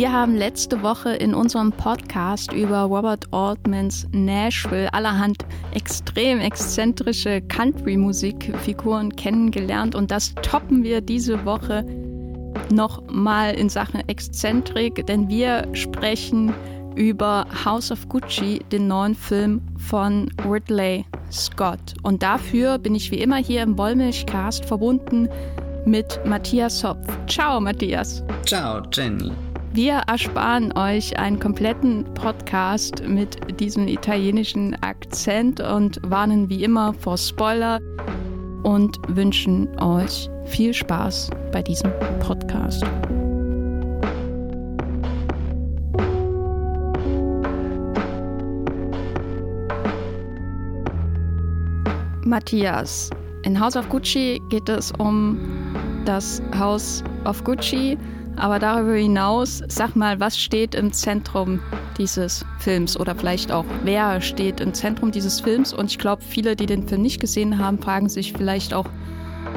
Wir haben letzte Woche in unserem Podcast über Robert Altmans Nashville allerhand extrem exzentrische Country-Musikfiguren kennengelernt und das toppen wir diese Woche nochmal in Sachen Exzentrik, denn wir sprechen über House of Gucci, den neuen Film von Ridley Scott. Und dafür bin ich wie immer hier im Wollmilchcast verbunden mit Matthias Hopf. Ciao, Matthias. Ciao, Jenny. Wir ersparen euch einen kompletten Podcast mit diesem italienischen Akzent und warnen wie immer vor Spoiler und wünschen euch viel Spaß bei diesem Podcast. Matthias, in House of Gucci geht es um das Haus of Gucci aber darüber hinaus, sag mal, was steht im Zentrum dieses Films oder vielleicht auch, wer steht im Zentrum dieses Films? Und ich glaube, viele, die den Film nicht gesehen haben, fragen sich vielleicht auch,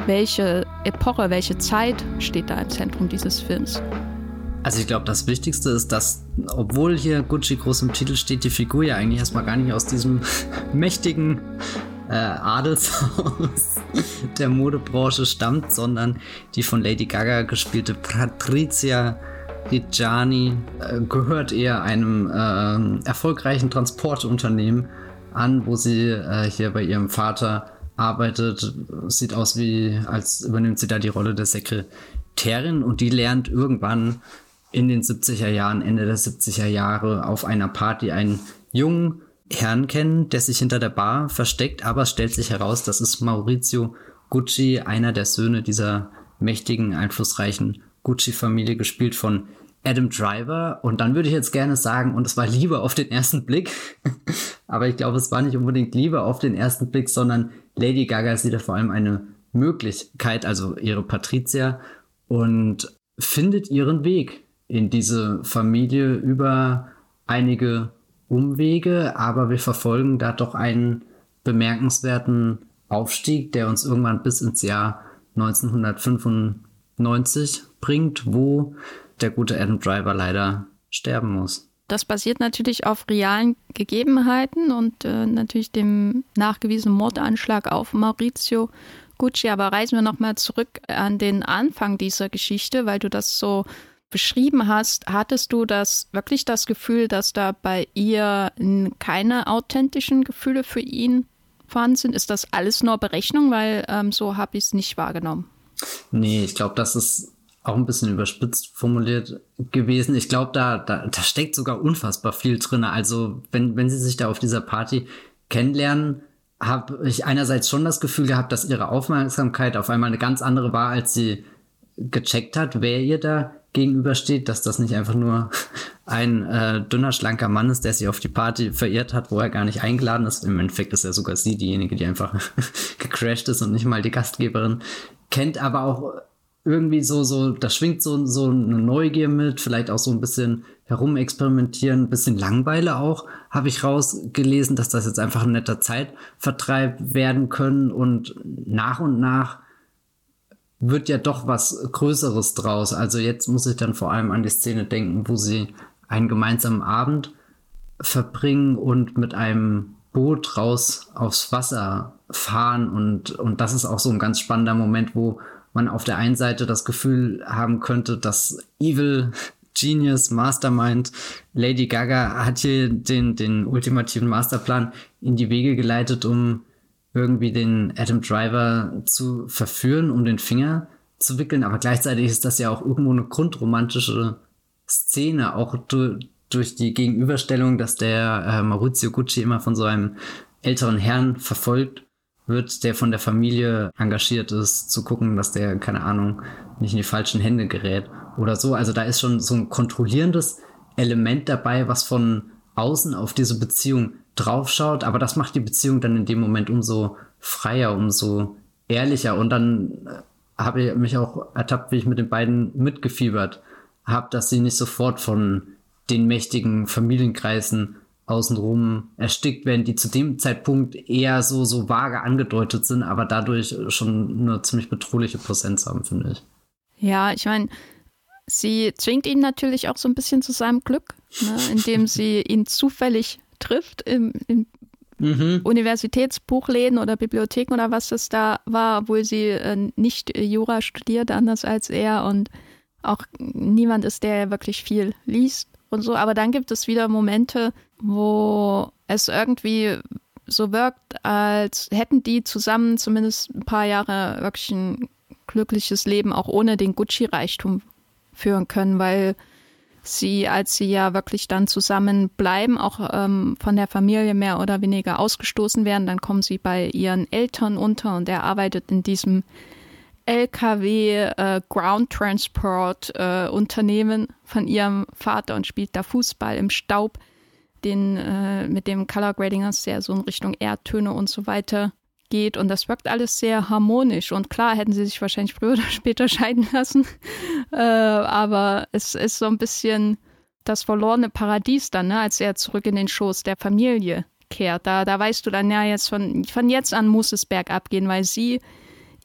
welche Epoche, welche Zeit steht da im Zentrum dieses Films? Also ich glaube, das Wichtigste ist, dass, obwohl hier Gucci groß im Titel steht, die Figur ja eigentlich erstmal gar nicht aus diesem mächtigen äh, Adelshaus der Modebranche stammt, sondern die von Lady Gaga gespielte Patricia Reggiani äh, gehört eher einem äh, erfolgreichen Transportunternehmen an, wo sie äh, hier bei ihrem Vater arbeitet. Sieht aus wie, als übernimmt sie da die Rolle der Sekretärin und die lernt irgendwann in den 70er Jahren, Ende der 70er Jahre auf einer Party einen jungen Herrn kennen, der sich hinter der Bar versteckt, aber es stellt sich heraus, das ist Maurizio Gucci, einer der Söhne dieser mächtigen, einflussreichen Gucci-Familie, gespielt von Adam Driver. Und dann würde ich jetzt gerne sagen, und es war Liebe auf den ersten Blick, aber ich glaube, es war nicht unbedingt Liebe auf den ersten Blick, sondern Lady Gaga sieht da vor allem eine Möglichkeit, also ihre Patricia, und findet ihren Weg in diese Familie über einige Umwege, aber wir verfolgen da doch einen bemerkenswerten Aufstieg, der uns irgendwann bis ins Jahr 1995 bringt, wo der gute Adam Driver leider sterben muss. Das basiert natürlich auf realen Gegebenheiten und äh, natürlich dem nachgewiesenen Mordanschlag auf Maurizio Gucci. Aber reisen wir nochmal zurück an den Anfang dieser Geschichte, weil du das so beschrieben hast, hattest du das wirklich das Gefühl, dass da bei ihr keine authentischen Gefühle für ihn vorhanden sind? Ist das alles nur Berechnung? Weil ähm, so habe ich es nicht wahrgenommen. Nee, ich glaube, das ist auch ein bisschen überspitzt formuliert gewesen. Ich glaube, da, da, da steckt sogar unfassbar viel drin. Also, wenn, wenn sie sich da auf dieser Party kennenlernen, habe ich einerseits schon das Gefühl gehabt, dass ihre Aufmerksamkeit auf einmal eine ganz andere war, als sie gecheckt hat, wer ihr da gegenübersteht, dass das nicht einfach nur ein äh, dünner, schlanker Mann ist, der sich auf die Party verirrt hat, wo er gar nicht eingeladen ist. Im Endeffekt ist ja sogar sie diejenige, die einfach gecrashed ist und nicht mal die Gastgeberin kennt, aber auch irgendwie so, so, da schwingt so, so eine Neugier mit, vielleicht auch so ein bisschen herumexperimentieren, ein bisschen Langweile auch, habe ich rausgelesen, dass das jetzt einfach ein netter Zeitvertreib werden können und nach und nach wird ja doch was Größeres draus. Also jetzt muss ich dann vor allem an die Szene denken, wo sie einen gemeinsamen Abend verbringen und mit einem Boot raus aufs Wasser fahren. Und, und das ist auch so ein ganz spannender Moment, wo man auf der einen Seite das Gefühl haben könnte, dass Evil Genius Mastermind Lady Gaga hat hier den, den ultimativen Masterplan in die Wege geleitet, um irgendwie den Adam Driver zu verführen, um den Finger zu wickeln. Aber gleichzeitig ist das ja auch irgendwo eine grundromantische Szene, auch du, durch die Gegenüberstellung, dass der äh, Maurizio Gucci immer von so einem älteren Herrn verfolgt wird, der von der Familie engagiert ist, zu gucken, dass der, keine Ahnung, nicht in die falschen Hände gerät oder so. Also da ist schon so ein kontrollierendes Element dabei, was von außen auf diese Beziehung draufschaut, aber das macht die Beziehung dann in dem Moment umso freier, umso ehrlicher und dann äh, habe ich mich auch ertappt, wie ich mit den beiden mitgefiebert habe, dass sie nicht sofort von den mächtigen Familienkreisen außenrum erstickt werden, die zu dem Zeitpunkt eher so, so vage angedeutet sind, aber dadurch schon eine ziemlich bedrohliche Präsenz haben, finde ich. Ja, ich meine, sie zwingt ihn natürlich auch so ein bisschen zu seinem Glück, ne, indem sie ihn zufällig trifft im, im mhm. Universitätsbuchläden oder Bibliotheken oder was das da war, obwohl sie äh, nicht Jura studiert, anders als er und auch niemand ist, der wirklich viel liest und so. Aber dann gibt es wieder Momente, wo es irgendwie so wirkt, als hätten die zusammen zumindest ein paar Jahre wirklich ein glückliches Leben auch ohne den Gucci-Reichtum führen können, weil sie, als sie ja wirklich dann zusammen bleiben, auch ähm, von der Familie mehr oder weniger ausgestoßen werden, dann kommen sie bei ihren Eltern unter und er arbeitet in diesem LKW äh, Ground Transport äh, Unternehmen von ihrem Vater und spielt da Fußball im Staub, den äh, mit dem Color Grading sehr so in Richtung Erdtöne und so weiter geht und das wirkt alles sehr harmonisch und klar hätten sie sich wahrscheinlich früher oder später scheiden lassen, äh, aber es ist so ein bisschen das verlorene Paradies dann, ne, als er zurück in den Schoß der Familie kehrt. Da, da weißt du dann ja jetzt von, von jetzt an muss es bergab gehen, weil sie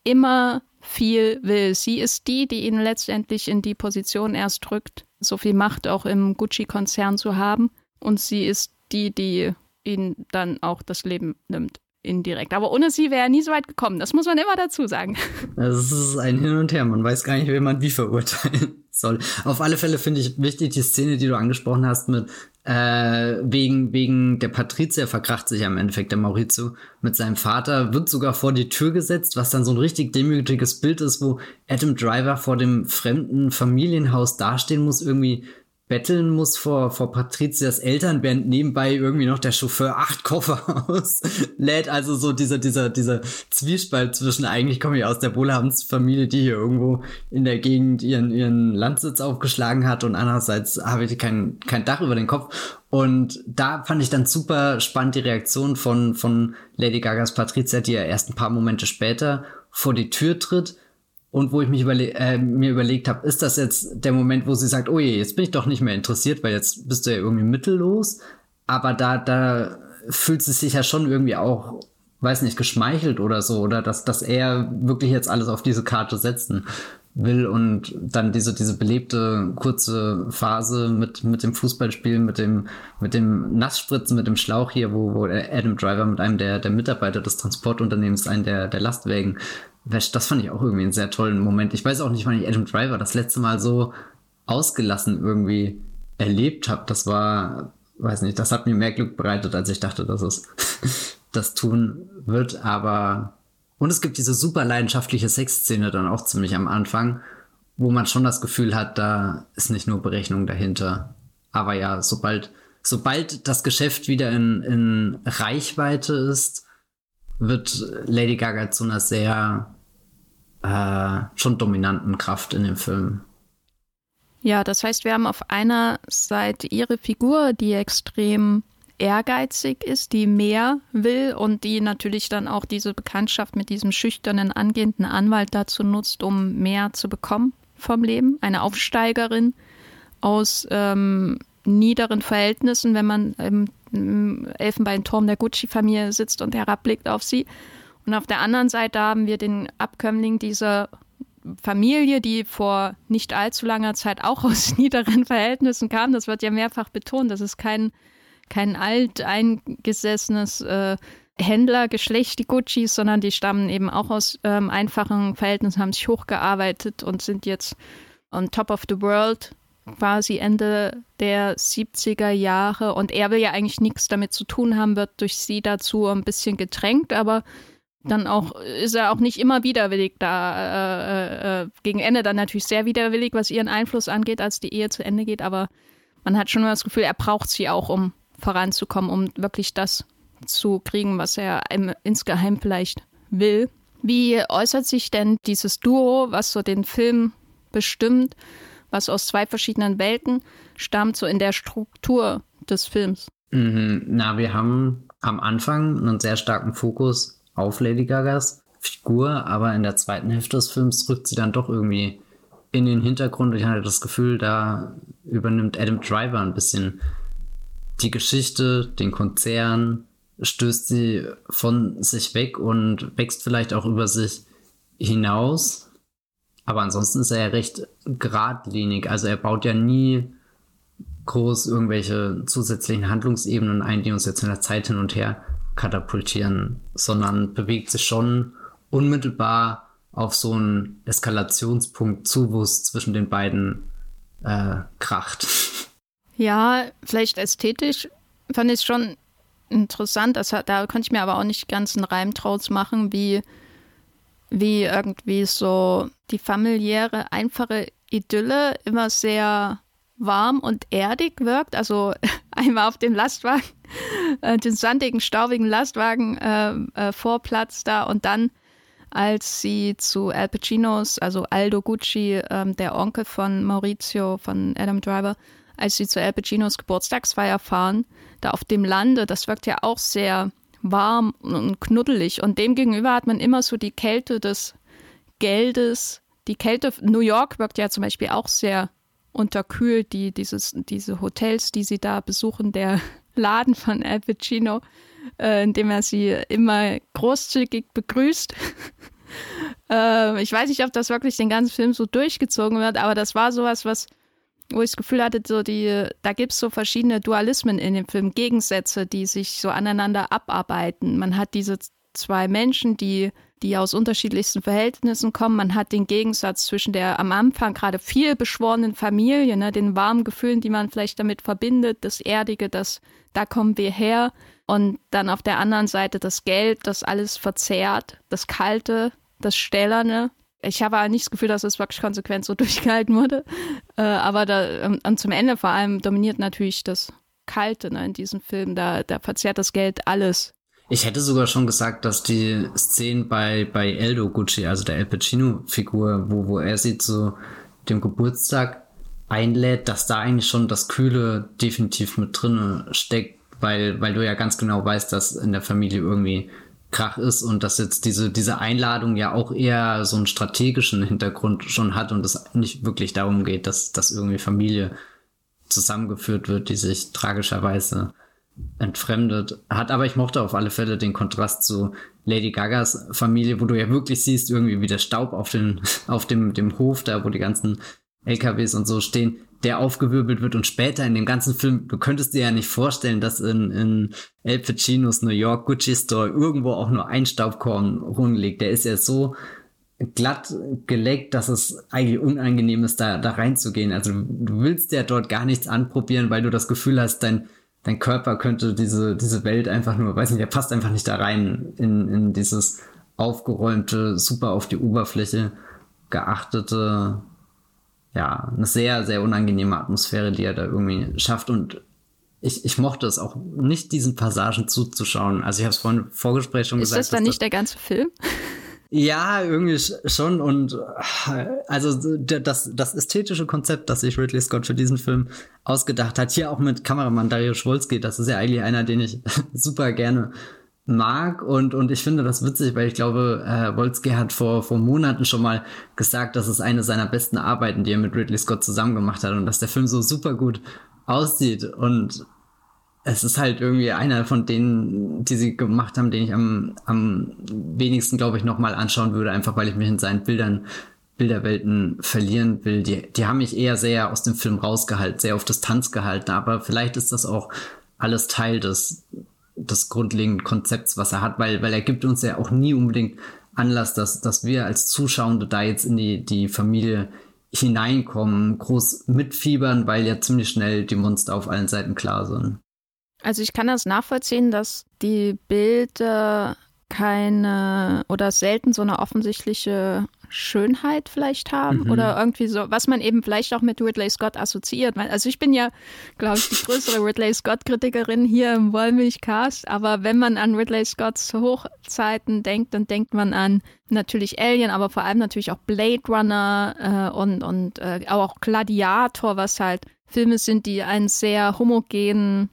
immer viel will. Sie ist die, die ihn letztendlich in die Position erst drückt, so viel Macht auch im Gucci-Konzern zu haben. Und sie ist die, die ihn dann auch das Leben nimmt indirekt. Aber ohne sie wäre er nie so weit gekommen. Das muss man immer dazu sagen. Es ist ein Hin und Her. Man weiß gar nicht, wen man wie verurteilen soll. Auf alle Fälle finde ich wichtig die Szene, die du angesprochen hast mit äh, wegen, wegen der Patrizia verkracht sich am Endeffekt der Maurizio mit seinem Vater, wird sogar vor die Tür gesetzt, was dann so ein richtig demütiges Bild ist, wo Adam Driver vor dem fremden Familienhaus dastehen muss, irgendwie betteln muss vor, vor Patrizias Eltern, während nebenbei irgendwie noch der Chauffeur acht Koffer auslädt. Also so dieser, dieser, dieser Zwiespalt zwischen eigentlich komme ich aus der Wohlhabensfamilie, die hier irgendwo in der Gegend ihren, ihren Landsitz aufgeschlagen hat und andererseits habe ich kein, kein Dach über den Kopf. Und da fand ich dann super spannend die Reaktion von, von Lady Gagas Patrizia, die ja erst ein paar Momente später vor die Tür tritt und wo ich mich überle äh, mir überlegt habe, ist das jetzt der Moment, wo sie sagt, oh je, jetzt bin ich doch nicht mehr interessiert, weil jetzt bist du ja irgendwie mittellos. Aber da, da fühlt sie sich ja schon irgendwie auch, weiß nicht, geschmeichelt oder so, oder dass, dass er wirklich jetzt alles auf diese Karte setzen will und dann diese, diese belebte kurze Phase mit, mit dem Fußballspielen, mit dem, mit dem Nassspritzen, mit dem Schlauch hier, wo, wo Adam Driver mit einem der, der Mitarbeiter des Transportunternehmens, einen der, der Lastwägen, das fand ich auch irgendwie einen sehr tollen Moment. Ich weiß auch nicht, wann ich Adam Driver das letzte Mal so ausgelassen irgendwie erlebt habe. Das war, weiß nicht, das hat mir mehr Glück bereitet, als ich dachte, dass es das tun wird. Aber und es gibt diese super leidenschaftliche Sexszene dann auch ziemlich am Anfang, wo man schon das Gefühl hat, da ist nicht nur Berechnung dahinter. Aber ja, sobald, sobald das Geschäft wieder in, in Reichweite ist, wird Lady Gaga zu einer sehr äh, schon dominanten Kraft in dem Film. Ja, das heißt, wir haben auf einer Seite ihre Figur, die extrem ehrgeizig ist, die mehr will und die natürlich dann auch diese Bekanntschaft mit diesem schüchternen angehenden Anwalt dazu nutzt, um mehr zu bekommen vom Leben. Eine Aufsteigerin aus ähm, niederen Verhältnissen, wenn man im, im Elfenbeinturm der Gucci-Familie sitzt und herabblickt auf sie. Und auf der anderen Seite haben wir den Abkömmling dieser Familie, die vor nicht allzu langer Zeit auch aus niederen Verhältnissen kam. Das wird ja mehrfach betont. Das ist kein, kein alteingesessenes äh, Händlergeschlecht, die Guccis, sondern die stammen eben auch aus ähm, einfachen Verhältnissen, haben sich hochgearbeitet und sind jetzt on top of the world quasi Ende der 70er Jahre. Und er will ja eigentlich nichts damit zu tun haben, wird durch sie dazu ein bisschen gedrängt, aber dann auch ist er auch nicht immer widerwillig da, äh, äh, gegen Ende dann natürlich sehr widerwillig, was ihren Einfluss angeht, als die Ehe zu Ende geht, aber man hat schon das Gefühl, er braucht sie auch, um voranzukommen, um wirklich das zu kriegen, was er insgeheim vielleicht will. Wie äußert sich denn dieses Duo, was so den Film bestimmt, was aus zwei verschiedenen Welten stammt, so in der Struktur des Films? Mhm. Na, wir haben am Anfang einen sehr starken Fokus auf Lady Gagas Figur, aber in der zweiten Hälfte des Films rückt sie dann doch irgendwie in den Hintergrund. Ich hatte das Gefühl, da übernimmt Adam Driver ein bisschen die Geschichte, den Konzern, stößt sie von sich weg und wächst vielleicht auch über sich hinaus. Aber ansonsten ist er ja recht geradlinig. Also er baut ja nie groß irgendwelche zusätzlichen Handlungsebenen ein, die uns jetzt in der Zeit hin und her katapultieren, sondern bewegt sich schon unmittelbar auf so einen Eskalationspunkt zu, wo es zwischen den beiden äh, kracht. Ja, vielleicht ästhetisch fand ich es schon interessant. Das, da konnte ich mir aber auch nicht ganz einen Reim draus machen, wie, wie irgendwie so die familiäre, einfache Idylle immer sehr warm und erdig wirkt. Also einmal auf dem Lastwagen, äh, den sandigen, staubigen Lastwagen äh, äh, Vorplatz da und dann als sie zu Al Pacinos, also Aldo Gucci, ähm, der Onkel von Maurizio, von Adam Driver, als sie zu Al Pacinos Geburtstagsfeier fahren, da auf dem Lande, das wirkt ja auch sehr warm und knuddelig. Und demgegenüber hat man immer so die Kälte des Geldes. Die Kälte, New York wirkt ja zum Beispiel auch sehr unterkühlt, die, dieses, diese Hotels, die sie da besuchen, der Laden von Al Pacino, äh, in dem er sie immer großzügig begrüßt. äh, ich weiß nicht, ob das wirklich den ganzen Film so durchgezogen wird, aber das war sowas, was, wo ich das Gefühl hatte, so die, da gibt es so verschiedene Dualismen in dem Film, Gegensätze, die sich so aneinander abarbeiten. Man hat diese zwei Menschen, die die aus unterschiedlichsten Verhältnissen kommen. Man hat den Gegensatz zwischen der am Anfang gerade viel beschworenen Familie, ne, den warmen Gefühlen, die man vielleicht damit verbindet, das Erdige, das da kommen wir her. Und dann auf der anderen Seite das Geld, das alles verzehrt, das Kalte, das Stählerne. Ich habe nicht das Gefühl, dass es wirklich konsequent so durchgehalten wurde. Äh, aber da, und, und zum Ende vor allem dominiert natürlich das Kalte ne, in diesem Film. Da, da verzehrt das Geld alles. Ich hätte sogar schon gesagt, dass die Szenen bei, bei Eldo Gucci, also der El Pacino-Figur, wo, wo er sie zu dem Geburtstag einlädt, dass da eigentlich schon das Kühle definitiv mit drin steckt, weil, weil du ja ganz genau weißt, dass in der Familie irgendwie Krach ist und dass jetzt diese, diese Einladung ja auch eher so einen strategischen Hintergrund schon hat und es nicht wirklich darum geht, dass, dass irgendwie Familie zusammengeführt wird, die sich tragischerweise entfremdet hat. Aber ich mochte auf alle Fälle den Kontrast zu Lady Gagas Familie, wo du ja wirklich siehst, irgendwie wie der Staub auf, den, auf dem, dem Hof, da wo die ganzen LKWs und so stehen, der aufgewirbelt wird und später in dem ganzen Film, du könntest dir ja nicht vorstellen, dass in, in El Pacinos New York Gucci Store irgendwo auch nur ein Staubkorn rumliegt. Der ist ja so glatt geleckt, dass es eigentlich unangenehm ist, da, da reinzugehen. Also du willst ja dort gar nichts anprobieren, weil du das Gefühl hast, dein, dein Körper könnte diese, diese Welt einfach nur, weiß nicht, der passt einfach nicht da rein in, in dieses aufgeräumte, super auf die Oberfläche geachtete, ja, eine sehr, sehr unangenehme Atmosphäre, die er da irgendwie schafft. Und ich, ich mochte es auch nicht, diesen Passagen zuzuschauen. Also ich habe es vorhin im Vorgespräch schon Ist gesagt. Ist das dann nicht der ganze Film? Ja, irgendwie schon. Und also das, das ästhetische Konzept, das sich Ridley Scott für diesen Film ausgedacht hat, hier auch mit Kameramann Dario Schwolski, das ist ja eigentlich einer, den ich super gerne mag und, und ich finde das witzig, weil ich glaube, äh, Wolski hat vor, vor Monaten schon mal gesagt, dass es eine seiner besten Arbeiten, die er mit Ridley Scott zusammen gemacht hat und dass der Film so super gut aussieht und es ist halt irgendwie einer von denen, die sie gemacht haben, den ich am, am wenigsten, glaube ich, nochmal anschauen würde, einfach weil ich mich in seinen Bildern, Bilderwelten verlieren will. Die, die haben mich eher sehr aus dem Film rausgehalten, sehr auf Distanz gehalten, aber vielleicht ist das auch alles Teil des, des grundlegenden Konzepts, was er hat, weil, weil er gibt uns ja auch nie unbedingt Anlass, dass, dass wir als Zuschauende da jetzt in die, die Familie hineinkommen, groß mitfiebern, weil ja ziemlich schnell die Monster auf allen Seiten klar sind. Also ich kann das nachvollziehen, dass die Bilder keine oder selten so eine offensichtliche Schönheit vielleicht haben mhm. oder irgendwie so, was man eben vielleicht auch mit Ridley Scott assoziiert. Also ich bin ja, glaube ich, die größere Ridley Scott-Kritikerin hier im Wollmilchcast, aber wenn man an Ridley Scotts Hochzeiten denkt, dann denkt man an natürlich Alien, aber vor allem natürlich auch Blade Runner äh, und, und äh, auch Gladiator, was halt Filme sind, die einen sehr homogenen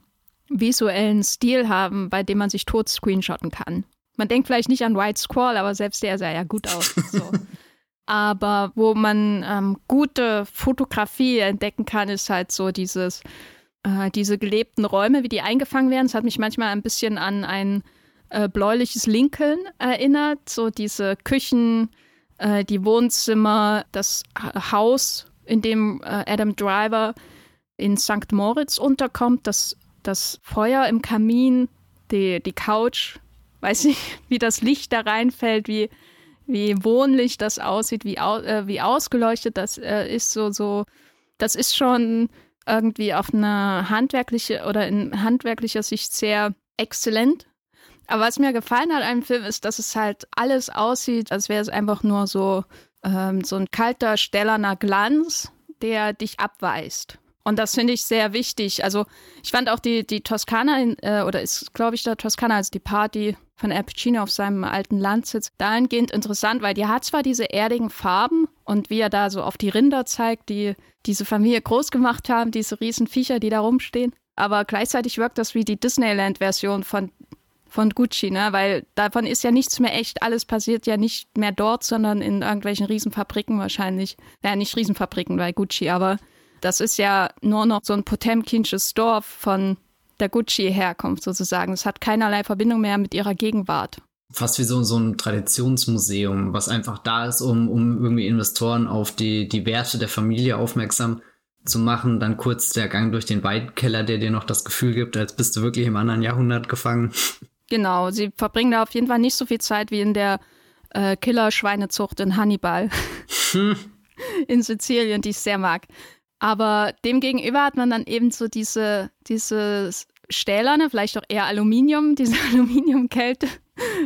visuellen Stil haben, bei dem man sich tot screenshotten kann. Man denkt vielleicht nicht an White Squall, aber selbst der sah ja gut aus. So. aber wo man ähm, gute Fotografie entdecken kann, ist halt so dieses, äh, diese gelebten Räume, wie die eingefangen werden. Es hat mich manchmal ein bisschen an ein äh, bläuliches Lincoln erinnert, so diese Küchen, äh, die Wohnzimmer, das Haus, in dem äh, Adam Driver in St. Moritz unterkommt, das, das Feuer im Kamin, die, die Couch, weiß nicht, wie das Licht da reinfällt, wie, wie wohnlich das aussieht, wie, au, äh, wie ausgeleuchtet das äh, ist, so, so, das ist schon irgendwie auf eine handwerkliche oder in handwerklicher Sicht sehr exzellent. Aber was mir gefallen hat an einem Film ist, dass es halt alles aussieht, als wäre es einfach nur so, ähm, so ein kalter, stellerner Glanz, der dich abweist. Und das finde ich sehr wichtig. Also ich fand auch die, die Toskana, in, äh, oder ist, glaube ich, der Toskana, also die Party von Al Pacino auf seinem alten Landsitz, dahingehend interessant, weil die hat zwar diese erdigen Farben und wie er da so auf die Rinder zeigt, die diese Familie groß gemacht haben, diese riesen Viecher, die da rumstehen, aber gleichzeitig wirkt das wie die Disneyland-Version von von Gucci, ne? Weil davon ist ja nichts mehr echt. Alles passiert ja nicht mehr dort, sondern in irgendwelchen Riesenfabriken wahrscheinlich. Ja, nicht Riesenfabriken bei Gucci, aber das ist ja nur noch so ein potemkinsches Dorf von der Gucci-Herkunft sozusagen. Es hat keinerlei Verbindung mehr mit ihrer Gegenwart. Fast wie so, so ein Traditionsmuseum, was einfach da ist, um, um irgendwie Investoren auf die, die Werte der Familie aufmerksam zu machen. Dann kurz der Gang durch den Weinkeller, der dir noch das Gefühl gibt, als bist du wirklich im anderen Jahrhundert gefangen. Genau, sie verbringen da auf jeden Fall nicht so viel Zeit wie in der äh, Killer-Schweinezucht in Hannibal hm. in Sizilien, die ich sehr mag. Aber demgegenüber hat man dann eben so diese, diese Stählerne, vielleicht auch eher Aluminium, diese Aluminiumkälte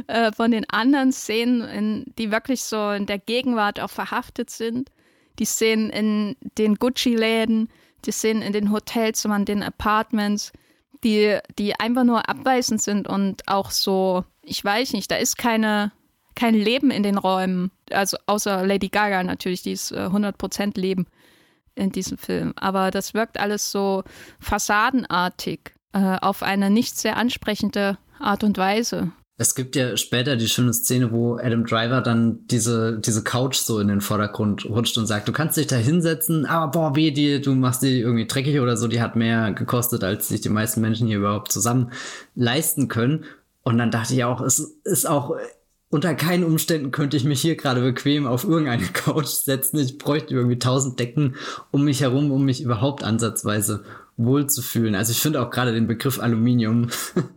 äh, von den anderen Szenen, in, die wirklich so in der Gegenwart auch verhaftet sind. Die Szenen in den Gucci-Läden, die Szenen in den Hotelzimmern, den Apartments, die, die einfach nur abweisend sind und auch so, ich weiß nicht, da ist keine, kein Leben in den Räumen. Also außer Lady Gaga natürlich, die ist äh, 100% Leben in diesem Film. Aber das wirkt alles so fassadenartig äh, auf eine nicht sehr ansprechende Art und Weise. Es gibt ja später die schöne Szene, wo Adam Driver dann diese, diese Couch so in den Vordergrund rutscht und sagt, du kannst dich da hinsetzen, aber boah, weh dir, du machst die irgendwie dreckig oder so, die hat mehr gekostet, als sich die meisten Menschen hier überhaupt zusammen leisten können. Und dann dachte ich auch, es ist auch unter keinen Umständen könnte ich mich hier gerade bequem auf irgendeine Couch setzen. Ich bräuchte irgendwie tausend Decken um mich herum, um mich überhaupt ansatzweise wohlzufühlen. Also ich finde auch gerade den Begriff Aluminium,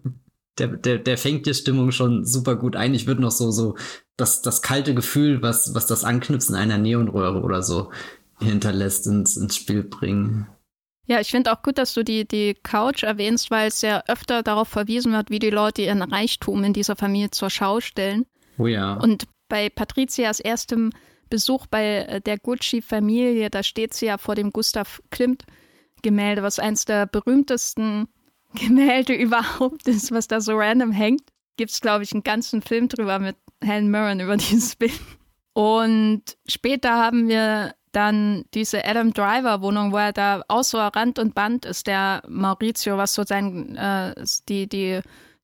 der, der, der fängt die Stimmung schon super gut ein. Ich würde noch so, so das, das kalte Gefühl, was, was das Anknüpfen einer Neonröhre oder so hinterlässt, ins, ins Spiel bringen. Ja, ich finde auch gut, dass du die, die Couch erwähnst, weil es ja öfter darauf verwiesen wird, wie die Leute ihren Reichtum in dieser Familie zur Schau stellen. Oh ja. Und bei Patrizias erstem Besuch bei äh, der Gucci-Familie, da steht sie ja vor dem Gustav Klimt-Gemälde, was eins der berühmtesten Gemälde überhaupt ist, was da so random hängt. Gibt es, glaube ich, einen ganzen Film drüber mit Helen Mirren über dieses Bild. Und später haben wir dann diese Adam Driver Wohnung, wo er da außer Rand und Band ist, der Maurizio, was so sein, äh, die, die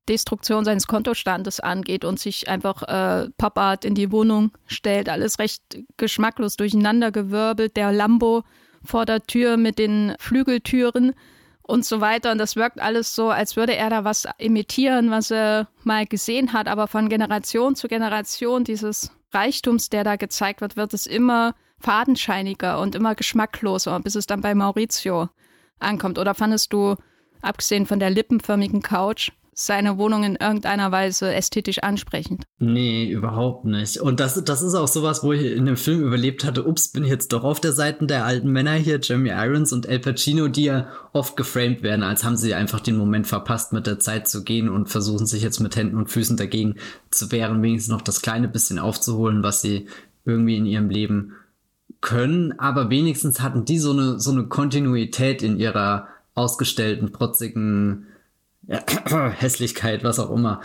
Destruktion seines Kontostandes angeht und sich einfach äh, Pop-Art in die Wohnung stellt. Alles recht geschmacklos durcheinandergewirbelt. Der Lambo vor der Tür mit den Flügeltüren und so weiter. Und das wirkt alles so, als würde er da was imitieren, was er mal gesehen hat. Aber von Generation zu Generation dieses Reichtums, der da gezeigt wird, wird es immer fadenscheiniger und immer geschmackloser, bis es dann bei Maurizio ankommt. Oder fandest du, abgesehen von der lippenförmigen Couch, seine Wohnung in irgendeiner Weise ästhetisch ansprechend. Nee, überhaupt nicht. Und das, das ist auch sowas, wo ich in dem Film überlebt hatte, ups, bin jetzt doch auf der Seite der alten Männer hier, Jeremy Irons und El Pacino, die ja oft geframed werden, als haben sie einfach den Moment verpasst, mit der Zeit zu gehen und versuchen sich jetzt mit Händen und Füßen dagegen zu wehren, wenigstens noch das kleine bisschen aufzuholen, was sie irgendwie in ihrem Leben können. Aber wenigstens hatten die so eine, so eine Kontinuität in ihrer ausgestellten, protzigen Hässlichkeit, was auch immer.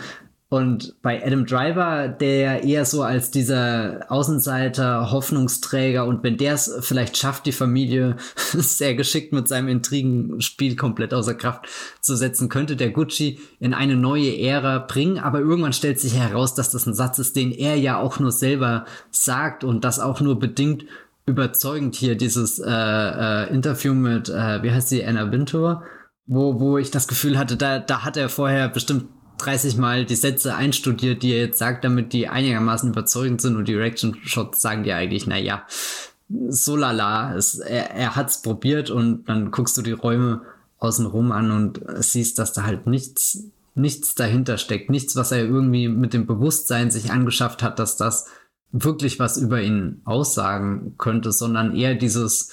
Und bei Adam Driver, der eher so als dieser Außenseiter, Hoffnungsträger und wenn der es vielleicht schafft, die Familie sehr geschickt mit seinem Intrigenspiel komplett außer Kraft zu setzen, könnte der Gucci in eine neue Ära bringen. Aber irgendwann stellt sich heraus, dass das ein Satz ist, den er ja auch nur selber sagt und das auch nur bedingt überzeugend hier dieses äh, äh, Interview mit, äh, wie heißt sie, Anna Wintour, wo, wo ich das Gefühl hatte, da, da hat er vorher bestimmt 30 Mal die Sätze einstudiert, die er jetzt sagt, damit die einigermaßen überzeugend sind. Und die Reaction-Shots sagen dir eigentlich, naja, so lala, es, er, er hat's probiert und dann guckst du die Räume außenrum an und siehst, dass da halt nichts, nichts dahinter steckt, nichts, was er irgendwie mit dem Bewusstsein sich angeschafft hat, dass das wirklich was über ihn aussagen könnte, sondern eher dieses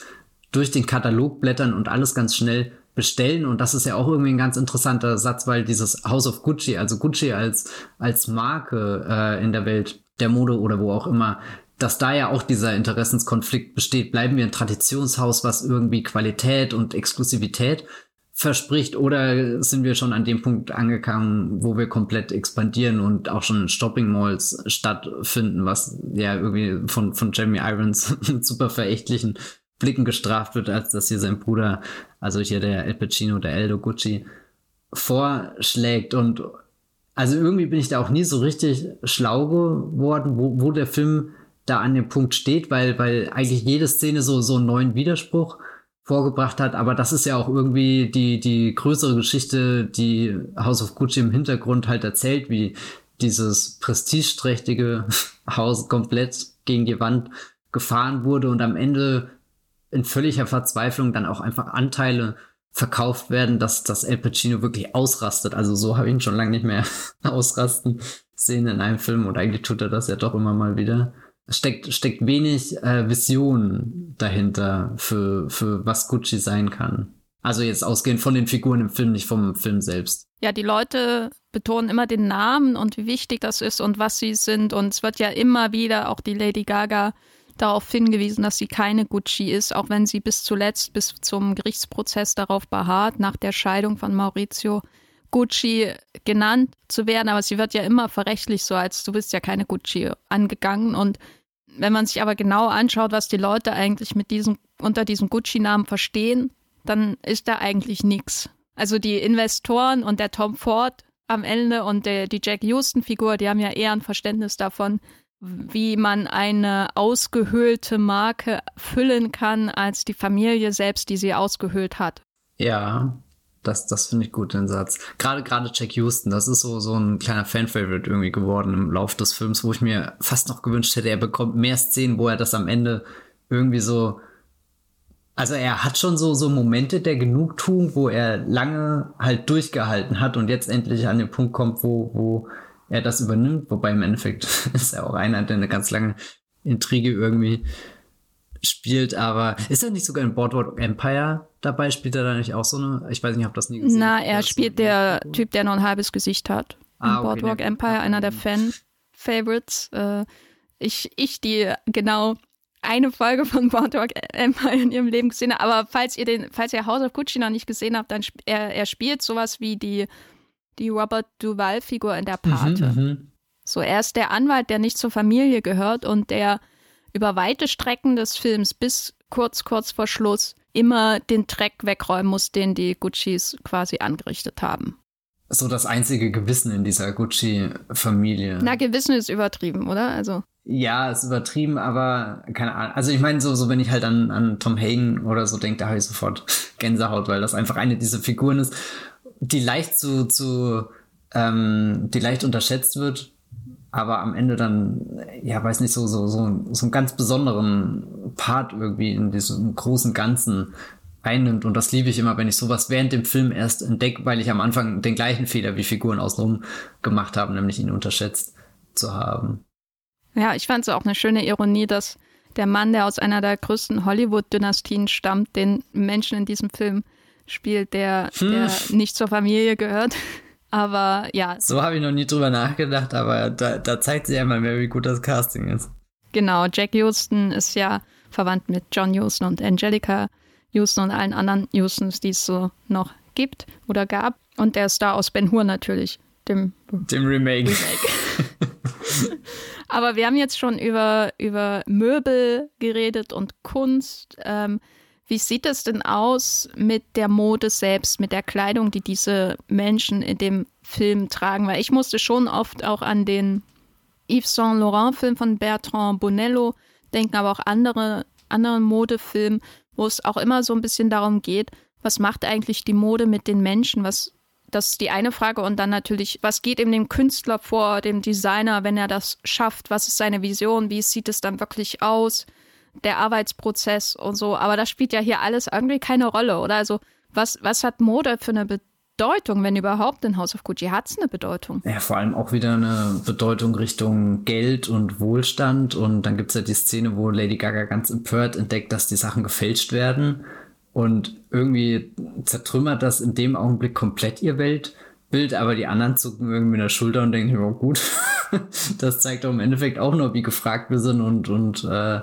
durch den Katalog blättern und alles ganz schnell bestellen. Und das ist ja auch irgendwie ein ganz interessanter Satz, weil dieses House of Gucci, also Gucci als, als Marke äh, in der Welt der Mode oder wo auch immer, dass da ja auch dieser Interessenskonflikt besteht. Bleiben wir ein Traditionshaus, was irgendwie Qualität und Exklusivität verspricht oder sind wir schon an dem Punkt angekommen, wo wir komplett expandieren und auch schon Shopping Malls stattfinden, was ja irgendwie von, von Jeremy Irons super verächtlichen Blicken gestraft wird, als dass hier sein Bruder, also hier der El Pacino, der Eldo Gucci, vorschlägt und also irgendwie bin ich da auch nie so richtig schlau geworden, wo, wo der Film da an dem Punkt steht, weil, weil eigentlich jede Szene so, so einen neuen Widerspruch vorgebracht hat. Aber das ist ja auch irgendwie die, die größere Geschichte, die House of Gucci im Hintergrund halt erzählt, wie dieses prestigeträchtige Haus komplett gegen die Wand gefahren wurde und am Ende in völliger Verzweiflung dann auch einfach Anteile verkauft werden, dass das El Pacino wirklich ausrastet. Also so habe ich ihn schon lange nicht mehr ausrasten sehen in einem Film und eigentlich tut er das ja doch immer mal wieder steckt, steckt wenig äh, Vision dahinter für, für was Gucci sein kann. Also jetzt ausgehend von den Figuren im Film, nicht vom Film selbst. Ja, die Leute betonen immer den Namen und wie wichtig das ist und was sie sind. Und es wird ja immer wieder auch die Lady Gaga darauf hingewiesen, dass sie keine Gucci ist, auch wenn sie bis zuletzt, bis zum Gerichtsprozess darauf beharrt, nach der Scheidung von Maurizio Gucci genannt zu werden. Aber sie wird ja immer verrechtlich so, als du bist ja keine Gucci angegangen. Und wenn man sich aber genau anschaut, was die Leute eigentlich mit diesem, unter diesem Gucci-Namen verstehen, dann ist da eigentlich nichts. Also die Investoren und der Tom Ford am Ende und der, die Jack Houston-Figur, die haben ja eher ein Verständnis davon, wie man eine ausgehöhlte Marke füllen kann, als die Familie selbst, die sie ausgehöhlt hat. Ja, das, das finde ich gut, den Satz. Gerade, gerade Jack Houston, das ist so, so ein kleiner Fan-Favorite irgendwie geworden im Laufe des Films, wo ich mir fast noch gewünscht hätte, er bekommt mehr Szenen, wo er das am Ende irgendwie so, also er hat schon so, so Momente der Genugtuung, wo er lange halt durchgehalten hat und jetzt endlich an den Punkt kommt, wo, wo er das übernimmt, wobei im Endeffekt ist er auch einer, der eine ganz lange Intrige irgendwie spielt, aber ist er nicht sogar in Boardwalk Empire dabei? Spielt er da nicht auch so eine? Ich weiß nicht, ob das nie gesehen Na, er spielt der Typ, der noch ein halbes Gesicht hat. Ah, in Boardwalk okay, Empire, einer der Fan-Favorites. Äh, ich, ich, die genau eine Folge von Boardwalk Empire in ihrem Leben gesehen habe. Aber falls ihr den, falls ihr House of Gucci noch nicht gesehen habt, dann er, er spielt sowas wie die, die Robert Duval-Figur in der mhm, Pate. Mhm, so, er ist der Anwalt, der nicht zur Familie gehört und der über weite Strecken des Films bis kurz, kurz vor Schluss immer den Dreck wegräumen muss, den die Guccis quasi angerichtet haben. So das einzige Gewissen in dieser Gucci-Familie. Na, Gewissen ist übertrieben, oder? Also. Ja, ist übertrieben, aber keine Ahnung. Also ich meine, so, so wenn ich halt an, an Tom Hagen oder so denke, da habe ich sofort Gänsehaut, weil das einfach eine dieser Figuren ist, die leicht zu, zu ähm, die leicht unterschätzt wird aber am Ende dann, ja, weiß nicht, so, so, so, so einen ganz besonderen Part irgendwie in diesem großen Ganzen einnimmt. Und das liebe ich immer, wenn ich sowas während dem Film erst entdecke, weil ich am Anfang den gleichen Fehler wie Figuren außenrum gemacht habe, nämlich ihn unterschätzt zu haben. Ja, ich fand es auch eine schöne Ironie, dass der Mann, der aus einer der größten Hollywood-Dynastien stammt, den Menschen in diesem Film spielt, der, hm. der nicht zur Familie gehört. Aber ja. So habe ich noch nie drüber nachgedacht, aber da, da zeigt sich einmal mehr, wie gut das Casting ist. Genau, Jack Houston ist ja verwandt mit John Houston und Angelica Houston und allen anderen Houstons, die es so noch gibt oder gab. Und der Star aus Ben Hur natürlich, dem, dem Remake. Remake. Aber wir haben jetzt schon über, über Möbel geredet und Kunst. Ähm, wie sieht es denn aus mit der Mode selbst, mit der Kleidung, die diese Menschen in dem Film tragen? Weil ich musste schon oft auch an den Yves Saint Laurent Film von Bertrand Bonello denken, aber auch andere anderen Modefilmen, wo es auch immer so ein bisschen darum geht, was macht eigentlich die Mode mit den Menschen? Was Das ist die eine Frage. Und dann natürlich, was geht eben dem Künstler vor, dem Designer, wenn er das schafft? Was ist seine Vision? Wie sieht es dann wirklich aus? Der Arbeitsprozess und so. Aber das spielt ja hier alles irgendwie keine Rolle, oder? Also, was, was hat Mode für eine Bedeutung? Wenn überhaupt in House of Gucci? Hat es eine Bedeutung? Ja, vor allem auch wieder eine Bedeutung Richtung Geld und Wohlstand. Und dann gibt es ja die Szene, wo Lady Gaga ganz empört entdeckt, dass die Sachen gefälscht werden. Und irgendwie zertrümmert das in dem Augenblick komplett ihr Weltbild, aber die anderen zucken irgendwie mit der Schulter und denken, ja gut, das zeigt doch im Endeffekt auch nur, wie gefragt wir sind und, und äh,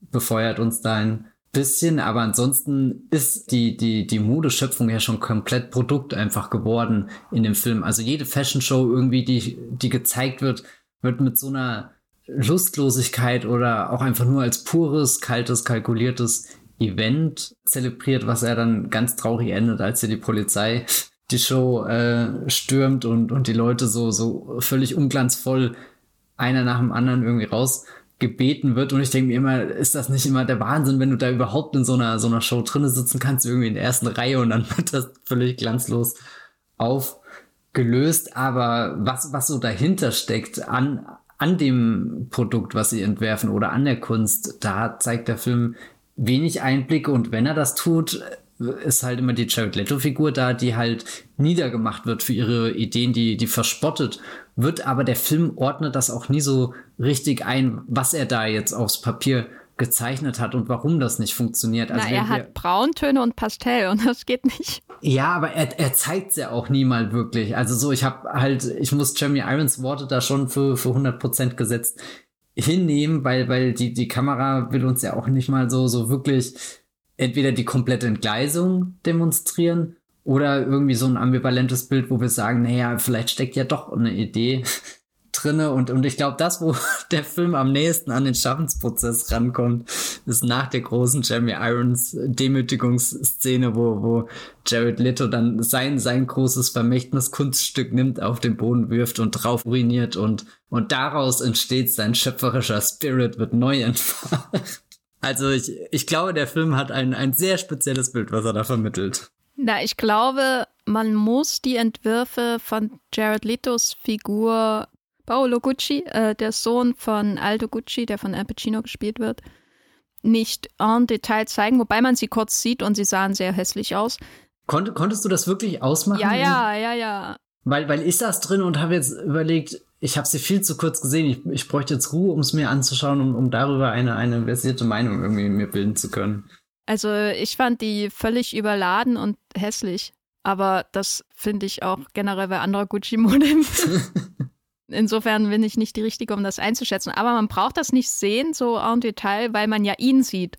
befeuert uns da ein bisschen, aber ansonsten ist die, die, die Modeschöpfung ja schon komplett Produkt einfach geworden in dem Film. Also jede Fashion Show irgendwie, die, die gezeigt wird, wird mit so einer Lustlosigkeit oder auch einfach nur als pures, kaltes, kalkuliertes Event zelebriert, was er dann ganz traurig endet, als er die Polizei die Show äh, stürmt und, und die Leute so, so völlig unglanzvoll einer nach dem anderen irgendwie raus gebeten wird. Und ich denke mir immer, ist das nicht immer der Wahnsinn, wenn du da überhaupt in so einer, so einer Show drinnen sitzen kannst, irgendwie in der ersten Reihe und dann wird das völlig glanzlos aufgelöst. Aber was, was so dahinter steckt an, an dem Produkt, was sie entwerfen oder an der Kunst, da zeigt der Film wenig Einblicke und wenn er das tut, ist halt immer die Jared Leto-Figur da, die halt niedergemacht wird für ihre Ideen, die, die verspottet wird, aber der Film ordnet das auch nie so richtig ein, was er da jetzt aufs Papier gezeichnet hat und warum das nicht funktioniert. Also Na, er hat Brauntöne und Pastell und das geht nicht. Ja, aber er, er zeigt es ja auch nie mal wirklich. Also so, ich habe halt, ich muss Jeremy Irons Worte da schon für, für 100% gesetzt hinnehmen, weil, weil die, die Kamera will uns ja auch nicht mal so, so wirklich entweder die komplette Entgleisung demonstrieren oder irgendwie so ein ambivalentes Bild, wo wir sagen, naja, vielleicht steckt ja doch eine Idee drinne und, und ich glaube, das, wo der Film am nächsten an den Schaffensprozess rankommt, ist nach der großen Jeremy Irons Demütigungsszene, wo, wo Jared Leto dann sein, sein großes Vermächtniskunststück nimmt, auf den Boden wirft und drauf uriniert und, und daraus entsteht sein schöpferischer Spirit, wird neu entfacht. Also ich, ich glaube, der Film hat ein, ein sehr spezielles Bild, was er da vermittelt. Na, ich glaube, man muss die Entwürfe von Jared Letos Figur Paolo Gucci, äh, der Sohn von Aldo Gucci, der von Al Pacino gespielt wird, nicht en Detail zeigen, wobei man sie kurz sieht und sie sahen sehr hässlich aus. Konnt, konntest du das wirklich ausmachen? Ja, ja, ja, ja. Weil, weil ich saß drin und habe jetzt überlegt, ich habe sie viel zu kurz gesehen. Ich, ich bräuchte jetzt Ruhe, um es mir anzuschauen, um, um darüber eine, eine versierte Meinung irgendwie mir bilden zu können. Also ich fand die völlig überladen und hässlich. Aber das finde ich auch generell bei anderer Gucci-Mode. Insofern bin ich nicht die Richtige, um das einzuschätzen. Aber man braucht das nicht sehen, so en Detail, weil man ja ihn sieht.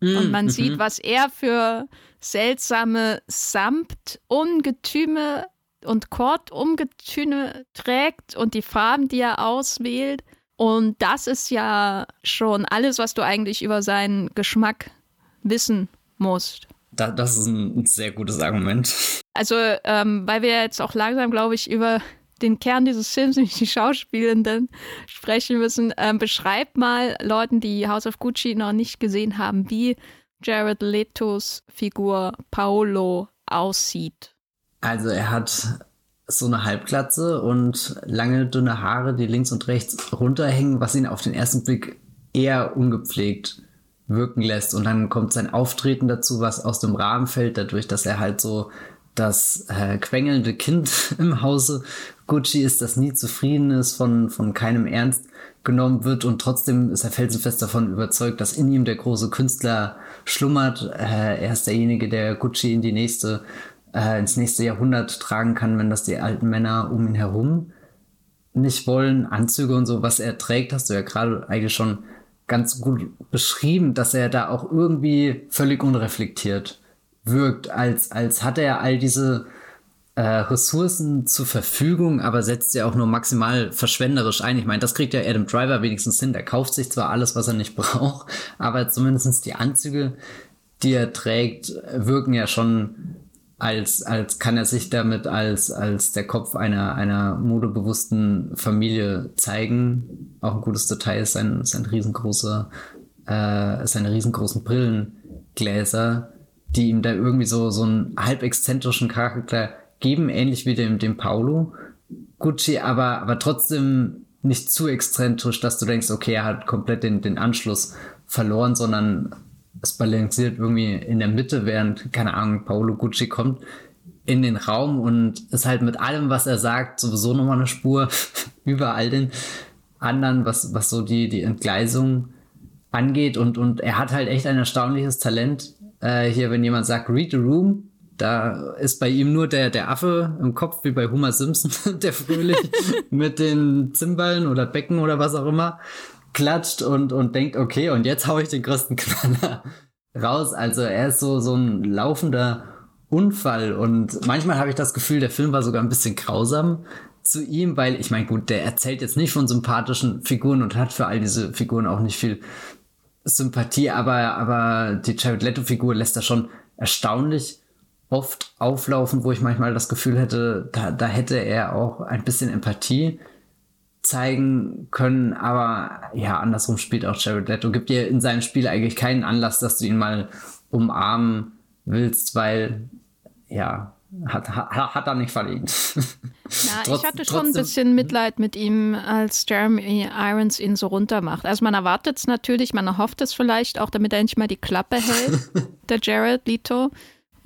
Mm, und man mm -hmm. sieht, was er für seltsame Samt-Ungetüme und Kord-Ungetüme trägt und die Farben, die er auswählt. Und das ist ja schon alles, was du eigentlich über seinen Geschmack wissen musst. Da, das ist ein sehr gutes Argument. Also, ähm, weil wir jetzt auch langsam, glaube ich, über den Kern dieses Films, nämlich die Schauspielenden, sprechen müssen. Ähm, beschreib mal Leuten, die House of Gucci noch nicht gesehen haben, wie Jared Letos Figur Paolo aussieht. Also er hat so eine Halbglatze und lange dünne Haare, die links und rechts runterhängen, was ihn auf den ersten Blick eher ungepflegt wirken lässt. Und dann kommt sein Auftreten dazu, was aus dem Rahmen fällt, dadurch, dass er halt so das äh, quengelnde Kind im Hause Gucci ist, das nie zufrieden ist, von, von keinem ernst genommen wird und trotzdem ist er felsenfest davon überzeugt, dass in ihm der große Künstler schlummert. Äh, er ist derjenige, der Gucci in die nächste, äh, ins nächste Jahrhundert tragen kann, wenn das die alten Männer um ihn herum nicht wollen. Anzüge und so, was er trägt, hast du ja gerade eigentlich schon ganz gut beschrieben, dass er da auch irgendwie völlig unreflektiert wirkt, als, als hat er all diese äh, Ressourcen zur Verfügung, aber setzt sie auch nur maximal verschwenderisch ein. Ich meine, das kriegt ja Adam Driver wenigstens hin. Der kauft sich zwar alles, was er nicht braucht, aber zumindest die Anzüge, die er trägt, wirken ja schon als, als kann er sich damit als, als der Kopf einer, einer modebewussten Familie zeigen. Auch ein gutes Detail ist sein, sein riesengroßer, äh, seine riesengroßen Brillengläser, die ihm da irgendwie so, so einen halb exzentrischen Charakter geben, ähnlich wie dem, dem Paolo Gucci, aber, aber trotzdem nicht zu exzentrisch, dass du denkst, okay, er hat komplett den, den Anschluss verloren, sondern es balanciert irgendwie in der Mitte, während, keine Ahnung, Paolo Gucci kommt in den Raum und ist halt mit allem, was er sagt, sowieso nochmal eine Spur über all den anderen, was, was so die, die Entgleisung angeht. Und, und er hat halt echt ein erstaunliches Talent. Äh, hier, wenn jemand sagt, read the room, da ist bei ihm nur der, der Affe im Kopf, wie bei Homer Simpson, der fröhlich mit den Zimballen oder Becken oder was auch immer klatscht und, und denkt, okay, und jetzt hau ich den größten Knaller raus. Also er ist so, so ein laufender Unfall und manchmal habe ich das Gefühl, der Film war sogar ein bisschen grausam zu ihm, weil ich meine, gut, der erzählt jetzt nicht von sympathischen Figuren und hat für all diese Figuren auch nicht viel Sympathie, aber, aber die Jared Leto-Figur lässt da schon erstaunlich oft auflaufen, wo ich manchmal das Gefühl hätte, da, da hätte er auch ein bisschen Empathie zeigen können, aber ja, andersrum spielt auch Jared Leto. Gibt dir in seinem Spiel eigentlich keinen Anlass, dass du ihn mal umarmen willst, weil ja, hat, hat, hat er nicht verdient. Na, Trotz, ich hatte schon ein bisschen Mitleid mit ihm, als Jeremy Irons ihn so runtermacht. Also man erwartet es natürlich, man erhofft es vielleicht auch, damit er endlich mal die Klappe hält, der Jared Leto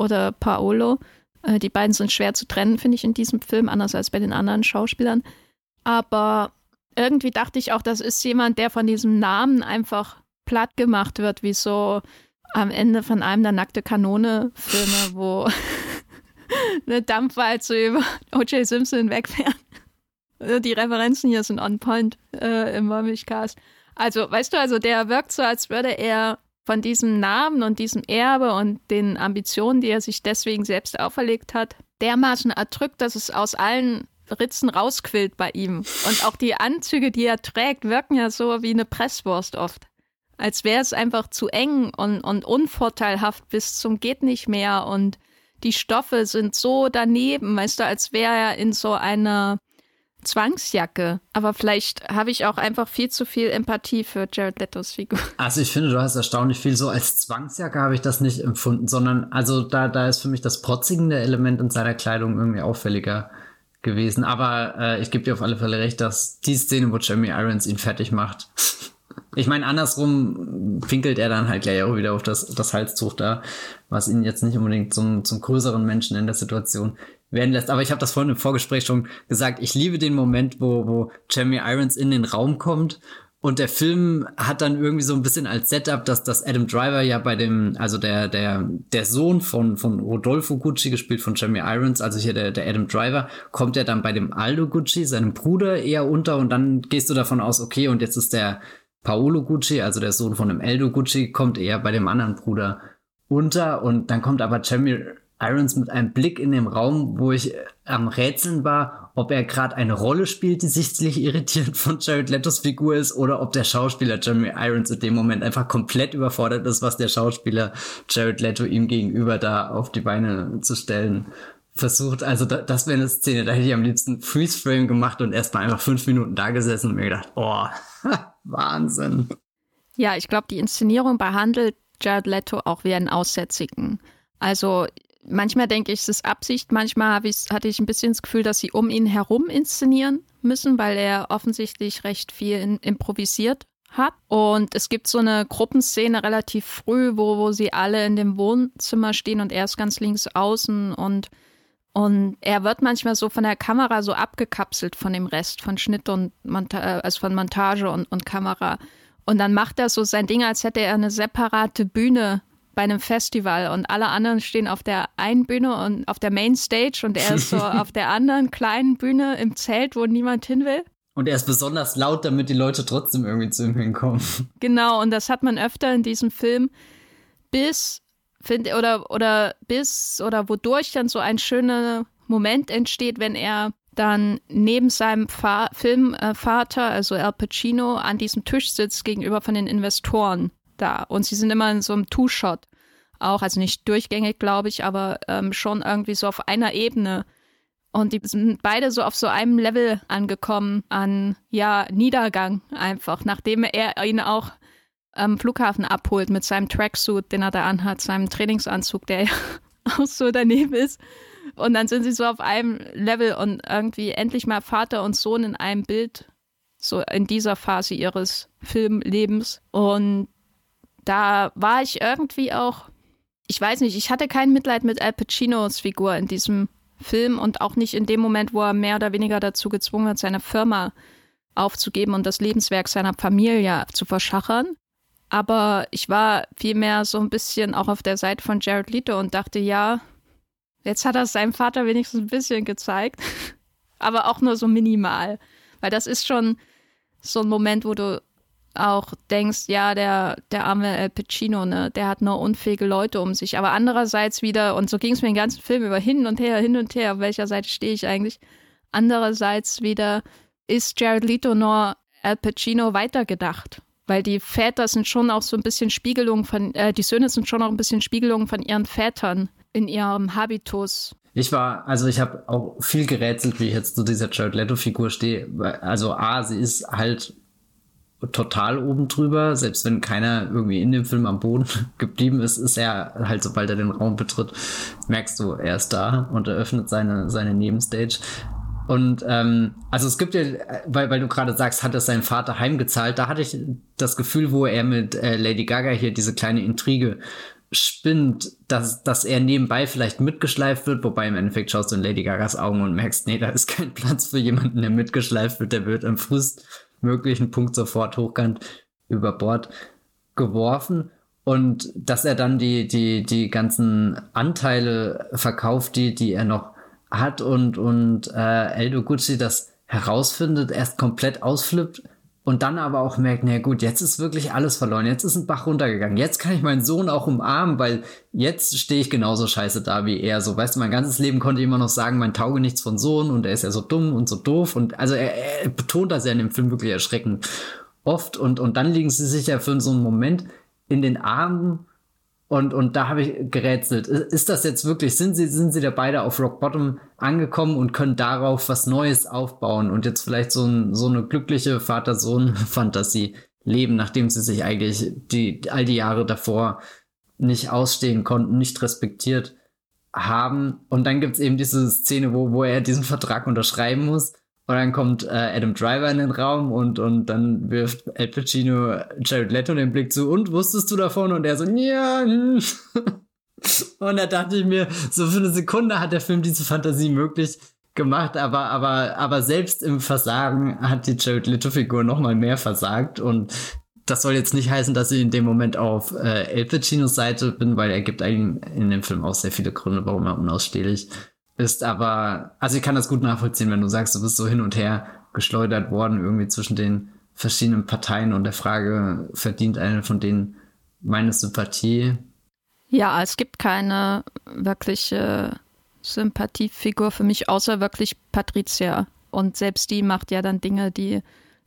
oder Paolo. Äh, die beiden sind schwer zu trennen, finde ich, in diesem Film, anders als bei den anderen Schauspielern. Aber irgendwie dachte ich auch, das ist jemand, der von diesem Namen einfach platt gemacht wird, wie so am Ende von einem der nackte Kanone-Filme, wo eine Dampfwalze über O.J. Simpson wegfährt. Die Referenzen hier sind on point äh, im Wollmilchcast. Also, weißt du, also der wirkt so, als würde er von diesem Namen und diesem Erbe und den Ambitionen, die er sich deswegen selbst auferlegt hat, dermaßen erdrückt, dass es aus allen Ritzen rausquillt bei ihm. Und auch die Anzüge, die er trägt, wirken ja so wie eine Presswurst oft. Als wäre es einfach zu eng und, und unvorteilhaft bis zum geht nicht mehr. Und die Stoffe sind so daneben, weißt du, als wäre er in so einer Zwangsjacke. Aber vielleicht habe ich auch einfach viel zu viel Empathie für Jared Letos Figur. Also ich finde, du hast erstaunlich viel. So als Zwangsjacke habe ich das nicht empfunden, sondern also da, da ist für mich das protzigende Element in seiner Kleidung irgendwie auffälliger gewesen. Aber äh, ich gebe dir auf alle Fälle recht, dass die Szene, wo Jeremy Irons ihn fertig macht. ich meine, andersrum pinkelt er dann halt gleich auch wieder auf das, das Halstuch da, was ihn jetzt nicht unbedingt zum, zum größeren Menschen in der Situation werden lässt. Aber ich habe das vorhin im Vorgespräch schon gesagt. Ich liebe den Moment, wo, wo Jeremy Irons in den Raum kommt und der Film hat dann irgendwie so ein bisschen als Setup, dass das Adam Driver ja bei dem, also der, der, der Sohn von, von Rodolfo Gucci, gespielt von Jeremy Irons, also hier der, der Adam Driver, kommt ja dann bei dem Aldo Gucci, seinem Bruder, eher unter und dann gehst du davon aus, okay, und jetzt ist der Paolo Gucci, also der Sohn von dem Eldo Gucci, kommt eher bei dem anderen Bruder unter und dann kommt aber Jeremy Irons mit einem Blick in dem Raum, wo ich äh, am Rätseln war, ob er gerade eine Rolle spielt, die sichtlich irritierend von Jared Letos Figur ist, oder ob der Schauspieler Jeremy Irons in dem Moment einfach komplett überfordert ist, was der Schauspieler Jared Leto ihm gegenüber da auf die Beine zu stellen versucht. Also da, das wäre eine Szene, da hätte ich am liebsten Freeze Frame gemacht und erst mal einfach fünf Minuten da gesessen und mir gedacht, oh, Wahnsinn. Ja, ich glaube, die Inszenierung behandelt Jared Leto auch wie einen Aussätzigen. Also manchmal denke ich, es ist Absicht, manchmal ich, hatte ich ein bisschen das Gefühl, dass sie um ihn herum inszenieren müssen, weil er offensichtlich recht viel in, improvisiert hat. Und es gibt so eine Gruppenszene relativ früh, wo, wo sie alle in dem Wohnzimmer stehen und er ist ganz links außen und und er wird manchmal so von der Kamera so abgekapselt von dem Rest, von Schnitt und Monta äh, also von Montage und, und Kamera. Und dann macht er so sein Ding, als hätte er eine separate Bühne bei einem Festival und alle anderen stehen auf der einen Bühne und auf der Main Stage und er ist so auf der anderen kleinen Bühne im Zelt, wo niemand hin will. Und er ist besonders laut, damit die Leute trotzdem irgendwie zu ihm hinkommen. Genau, und das hat man öfter in diesem Film, bis finde oder oder bis oder wodurch dann so ein schöner Moment entsteht, wenn er dann neben seinem Fa Filmvater, also Al Pacino, an diesem Tisch sitzt gegenüber von den Investoren da. Und sie sind immer in so einem Two-Shot auch, also nicht durchgängig, glaube ich, aber ähm, schon irgendwie so auf einer Ebene. Und die sind beide so auf so einem Level angekommen an, ja, Niedergang einfach, nachdem er ihn auch am Flughafen abholt mit seinem Tracksuit, den er da anhat, seinem Trainingsanzug, der ja auch so daneben ist. Und dann sind sie so auf einem Level und irgendwie endlich mal Vater und Sohn in einem Bild, so in dieser Phase ihres Filmlebens. Und da war ich irgendwie auch, ich weiß nicht, ich hatte kein Mitleid mit Al Pacinos Figur in diesem Film und auch nicht in dem Moment, wo er mehr oder weniger dazu gezwungen hat, seine Firma aufzugeben und das Lebenswerk seiner Familie zu verschachern. Aber ich war vielmehr so ein bisschen auch auf der Seite von Jared Leto und dachte, ja, jetzt hat er seinem Vater wenigstens ein bisschen gezeigt, aber auch nur so minimal. Weil das ist schon so ein Moment, wo du auch denkst, ja, der, der arme El Pacino, ne, der hat nur unfähige Leute um sich. Aber andererseits wieder, und so ging es mir den ganzen Film über hin und her, hin und her, auf welcher Seite stehe ich eigentlich? Andererseits wieder ist Jared Leto nur Al Pacino weitergedacht. Weil die Väter sind schon auch so ein bisschen Spiegelungen von, äh, die Söhne sind schon auch ein bisschen Spiegelungen von ihren Vätern in ihrem Habitus. Ich war, also ich habe auch viel gerätselt, wie ich jetzt zu dieser Jared Leto-Figur stehe. Also A, sie ist halt total oben drüber. Selbst wenn keiner irgendwie in dem Film am Boden geblieben ist, ist er halt, sobald er den Raum betritt, merkst du, er ist da und eröffnet seine, seine Nebenstage. Und ähm, also es gibt ja, weil, weil du gerade sagst, hat er seinen Vater heimgezahlt, da hatte ich das Gefühl, wo er mit äh, Lady Gaga hier diese kleine Intrige spinnt, dass, dass er nebenbei vielleicht mitgeschleift wird, wobei im Endeffekt schaust du in Lady Gagas Augen und merkst, nee, da ist kein Platz für jemanden, der mitgeschleift wird, der wird am frühestmöglichen Punkt sofort hochkant über Bord geworfen. Und dass er dann die, die, die ganzen Anteile verkauft, die, die er noch hat und, und äh, Eldo Gucci das herausfindet, erst komplett ausflippt und dann aber auch merkt, na gut, jetzt ist wirklich alles verloren, jetzt ist ein Bach runtergegangen, jetzt kann ich meinen Sohn auch umarmen, weil jetzt stehe ich genauso scheiße da wie er. So, weißt du, mein ganzes Leben konnte ich immer noch sagen, mein tauge nichts von Sohn und er ist ja so dumm und so doof und also er, er betont das ja in dem Film wirklich erschreckend oft und, und dann liegen sie sich ja für so einen Moment in den Armen und, und da habe ich gerätselt. Ist das jetzt wirklich, sind sie, sind sie da beide auf Rock Bottom angekommen und können darauf was Neues aufbauen und jetzt vielleicht so, ein, so eine glückliche Vater-Sohn-Fantasie leben, nachdem sie sich eigentlich die, all die Jahre davor nicht ausstehen konnten, nicht respektiert haben. Und dann gibt's eben diese Szene, wo, wo er diesen Vertrag unterschreiben muss. Und dann kommt äh, Adam Driver in den Raum und, und dann wirft Al Pacino Jared Leto den Blick zu, und wusstest du davon? Und er so, ja. Und da dachte ich mir, so für eine Sekunde hat der Film diese Fantasie möglich gemacht, aber, aber, aber selbst im Versagen hat die Jared Leto-Figur nochmal mehr versagt und das soll jetzt nicht heißen, dass ich in dem Moment auf äh, El Pacinos Seite bin, weil er gibt eigentlich in dem Film auch sehr viele Gründe, warum er unausstehlich ist aber, also ich kann das gut nachvollziehen, wenn du sagst, du bist so hin und her geschleudert worden, irgendwie zwischen den verschiedenen Parteien und der Frage, verdient eine von denen meine Sympathie? Ja, es gibt keine wirkliche Sympathiefigur für mich, außer wirklich Patricia. Und selbst die macht ja dann Dinge, die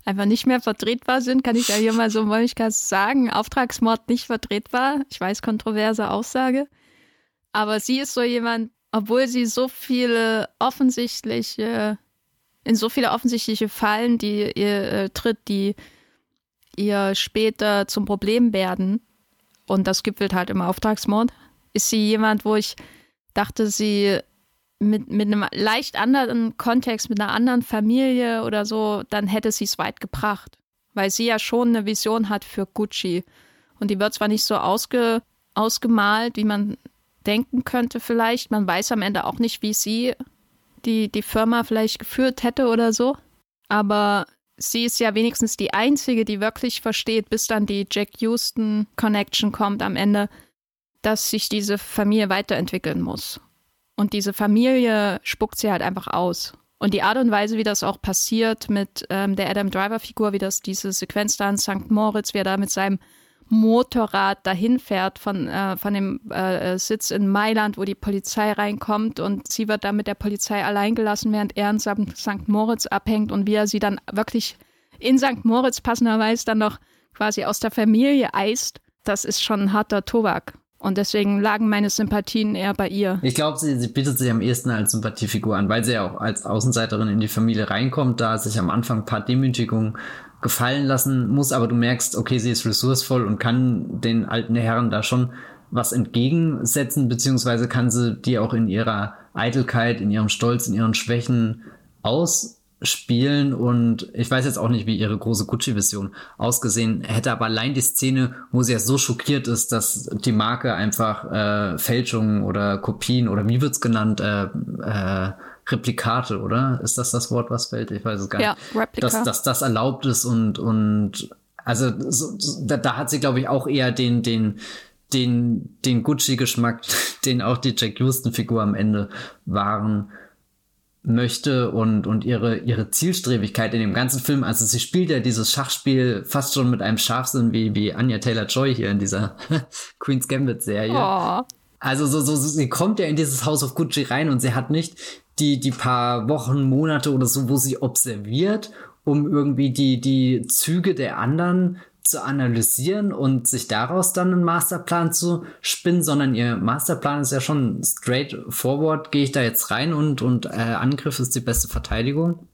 einfach nicht mehr vertretbar sind, kann ich ja hier mal so Molligkeit sagen. Auftragsmord nicht vertretbar. Ich weiß, kontroverse Aussage. Aber sie ist so jemand, obwohl sie so viele offensichtliche, in so viele offensichtliche Fallen, die ihr äh, tritt, die ihr später zum Problem werden, und das gipfelt halt im Auftragsmord, ist sie jemand, wo ich dachte, sie mit, mit einem leicht anderen Kontext, mit einer anderen Familie oder so, dann hätte sie es weit gebracht. Weil sie ja schon eine Vision hat für Gucci. Und die wird zwar nicht so ausge, ausgemalt, wie man denken könnte vielleicht. Man weiß am Ende auch nicht, wie sie die, die Firma vielleicht geführt hätte oder so. Aber sie ist ja wenigstens die Einzige, die wirklich versteht, bis dann die Jack Houston Connection kommt am Ende, dass sich diese Familie weiterentwickeln muss. Und diese Familie spuckt sie halt einfach aus. Und die Art und Weise, wie das auch passiert mit ähm, der Adam Driver-Figur, wie das diese Sequenz da in St. Moritz, wie er da mit seinem Motorrad dahin fährt von, äh, von dem äh, Sitz in Mailand, wo die Polizei reinkommt und sie wird dann mit der Polizei allein gelassen, während er in St. Moritz abhängt und wie er sie dann wirklich in St. Moritz passenderweise dann noch quasi aus der Familie eist, das ist schon ein harter Tobak. Und deswegen lagen meine Sympathien eher bei ihr. Ich glaube, sie, sie bietet sich am ehesten als Sympathiefigur an, weil sie ja auch als Außenseiterin in die Familie reinkommt, da sich am Anfang ein paar Demütigungen gefallen lassen muss, aber du merkst, okay, sie ist ressourcevoll und kann den alten Herren da schon was entgegensetzen, beziehungsweise kann sie die auch in ihrer Eitelkeit, in ihrem Stolz, in ihren Schwächen ausspielen. Und ich weiß jetzt auch nicht, wie ihre große Gucci-Vision ausgesehen hätte, aber allein die Szene, wo sie ja so schockiert ist, dass die Marke einfach äh, Fälschungen oder Kopien oder wie wird's genannt, äh, äh, Replikate, oder? Ist das das Wort, was fällt? Ich weiß es gar nicht. Ja, Replika. Dass, dass das erlaubt ist und, und also so, da, da hat sie, glaube ich, auch eher den, den, den, den Gucci-Geschmack, den auch die Jack Houston-Figur am Ende wahren möchte und, und ihre, ihre Zielstrebigkeit in dem ganzen Film. Also sie spielt ja dieses Schachspiel fast schon mit einem Scharfsinn wie, wie Anya Taylor-Joy hier in dieser Queen's Gambit-Serie. Oh. Also so, so, sie kommt ja in dieses House of Gucci rein und sie hat nicht die, die paar Wochen, Monate oder so, wo sie observiert, um irgendwie die, die Züge der anderen zu analysieren und sich daraus dann einen Masterplan zu spinnen, sondern ihr Masterplan ist ja schon straightforward, gehe ich da jetzt rein und, und äh, Angriff ist die beste Verteidigung.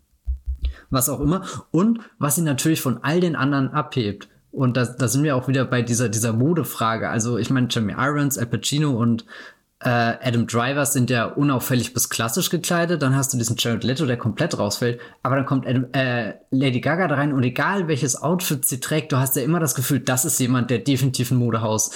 Was auch immer. Und was sie natürlich von all den anderen abhebt. Und da, da sind wir auch wieder bei dieser, dieser Modefrage. Also ich meine, Jeremy Irons, Al Pacino und Adam Driver sind ja unauffällig bis klassisch gekleidet. Dann hast du diesen Jared Leto, der komplett rausfällt. Aber dann kommt Adam, äh, Lady Gaga da rein und egal welches Outfit sie trägt, du hast ja immer das Gefühl, das ist jemand, der definitiv ein Modehaus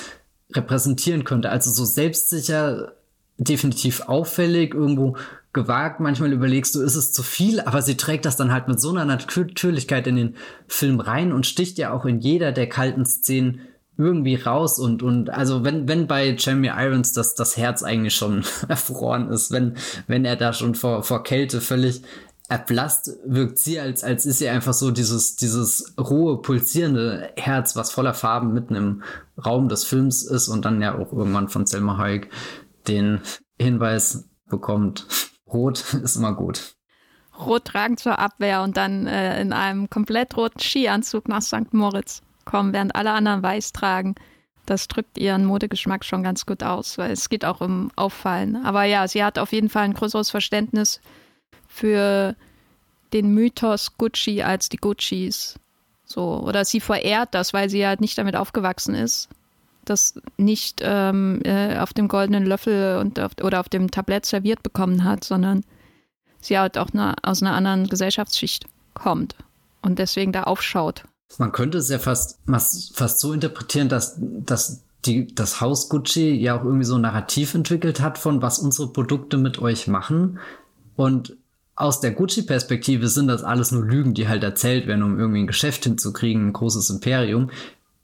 repräsentieren könnte. Also so selbstsicher, definitiv auffällig, irgendwo gewagt. Manchmal überlegst du, ist es zu viel, aber sie trägt das dann halt mit so einer Natürlichkeit in den Film rein und sticht ja auch in jeder der kalten Szenen irgendwie raus und und also wenn wenn bei Jeremy Irons das das Herz eigentlich schon erfroren ist, wenn wenn er da schon vor vor Kälte völlig erblasst, wirkt sie als als ist sie einfach so dieses dieses rohe pulsierende Herz, was voller Farben mitten im Raum des Films ist und dann ja auch irgendwann von Selma Hayek den Hinweis bekommt, rot ist immer gut. Rot tragen zur Abwehr und dann äh, in einem komplett roten Skianzug nach St. Moritz kommen, während alle anderen weiß tragen. Das drückt ihren Modegeschmack schon ganz gut aus, weil es geht auch um Auffallen. Aber ja, sie hat auf jeden Fall ein größeres Verständnis für den Mythos Gucci als die Guccis. So, oder sie verehrt das, weil sie halt nicht damit aufgewachsen ist. Das nicht ähm, äh, auf dem goldenen Löffel und auf, oder auf dem Tablett serviert bekommen hat, sondern sie halt auch eine, aus einer anderen Gesellschaftsschicht kommt und deswegen da aufschaut man könnte es ja fast, fast so interpretieren, dass, dass die, das Haus Gucci ja auch irgendwie so ein Narrativ entwickelt hat von was unsere Produkte mit euch machen. Und aus der Gucci-Perspektive sind das alles nur Lügen, die halt erzählt werden, um irgendwie ein Geschäft hinzukriegen, ein großes Imperium.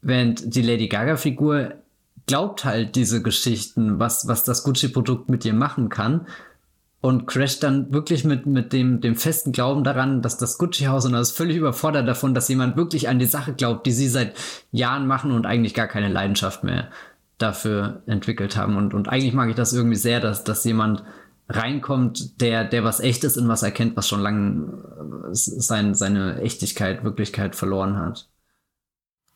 Während die Lady Gaga-Figur glaubt halt diese Geschichten, was, was das Gucci-Produkt mit ihr machen kann und crasht dann wirklich mit, mit dem, dem festen Glauben daran, dass das Gucci-Haus und das ist völlig überfordert davon, dass jemand wirklich an die Sache glaubt, die sie seit Jahren machen und eigentlich gar keine Leidenschaft mehr dafür entwickelt haben. Und, und eigentlich mag ich das irgendwie sehr, dass, dass jemand reinkommt, der, der was Echtes in was erkennt, was schon lange äh, sein, seine Echtigkeit, Wirklichkeit verloren hat.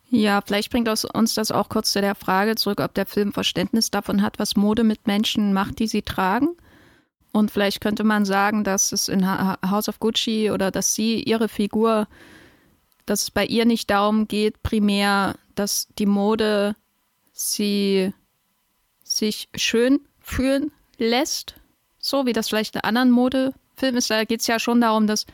Ja, vielleicht bringt uns das auch kurz zu der Frage zurück, ob der Film Verständnis davon hat, was Mode mit Menschen macht, die sie tragen. Und vielleicht könnte man sagen, dass es in House of Gucci oder dass sie ihre Figur, dass es bei ihr nicht darum geht, primär, dass die Mode sie sich schön fühlen lässt, so wie das vielleicht in anderen Modefilmen ist. Da geht es ja schon darum, dass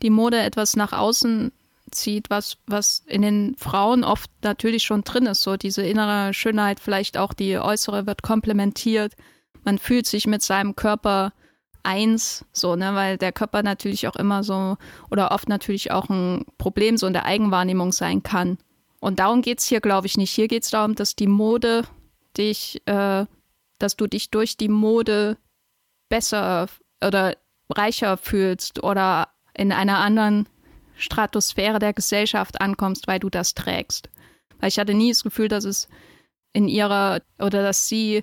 die Mode etwas nach außen zieht, was, was in den Frauen oft natürlich schon drin ist. So diese innere Schönheit, vielleicht auch die äußere wird komplementiert man fühlt sich mit seinem Körper eins, so, ne, weil der Körper natürlich auch immer so oder oft natürlich auch ein Problem so in der Eigenwahrnehmung sein kann. Und darum geht es hier, glaube ich, nicht. Hier geht es darum, dass die Mode dich, äh, dass du dich durch die Mode besser oder reicher fühlst oder in einer anderen Stratosphäre der Gesellschaft ankommst, weil du das trägst. Weil ich hatte nie das Gefühl, dass es in ihrer oder dass sie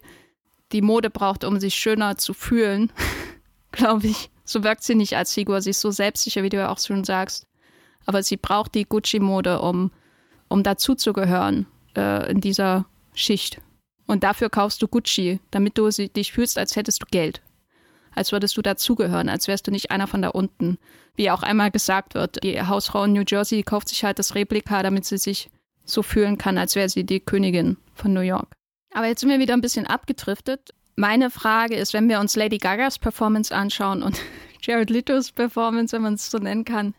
die Mode braucht, um sich schöner zu fühlen, glaube ich. So wirkt sie nicht als Figur. Sie ist so selbstsicher, wie du ja auch schon sagst. Aber sie braucht die Gucci-Mode, um, um dazuzugehören äh, in dieser Schicht. Und dafür kaufst du Gucci, damit du dich fühlst, als hättest du Geld. Als würdest du dazugehören, als wärst du nicht einer von da unten. Wie auch einmal gesagt wird, die Hausfrau in New Jersey kauft sich halt das Replika, damit sie sich so fühlen kann, als wäre sie die Königin von New York. Aber jetzt sind wir wieder ein bisschen abgedriftet. Meine Frage ist, wenn wir uns Lady Gagas Performance anschauen und Jared Letos Performance, wenn man es so nennen kann,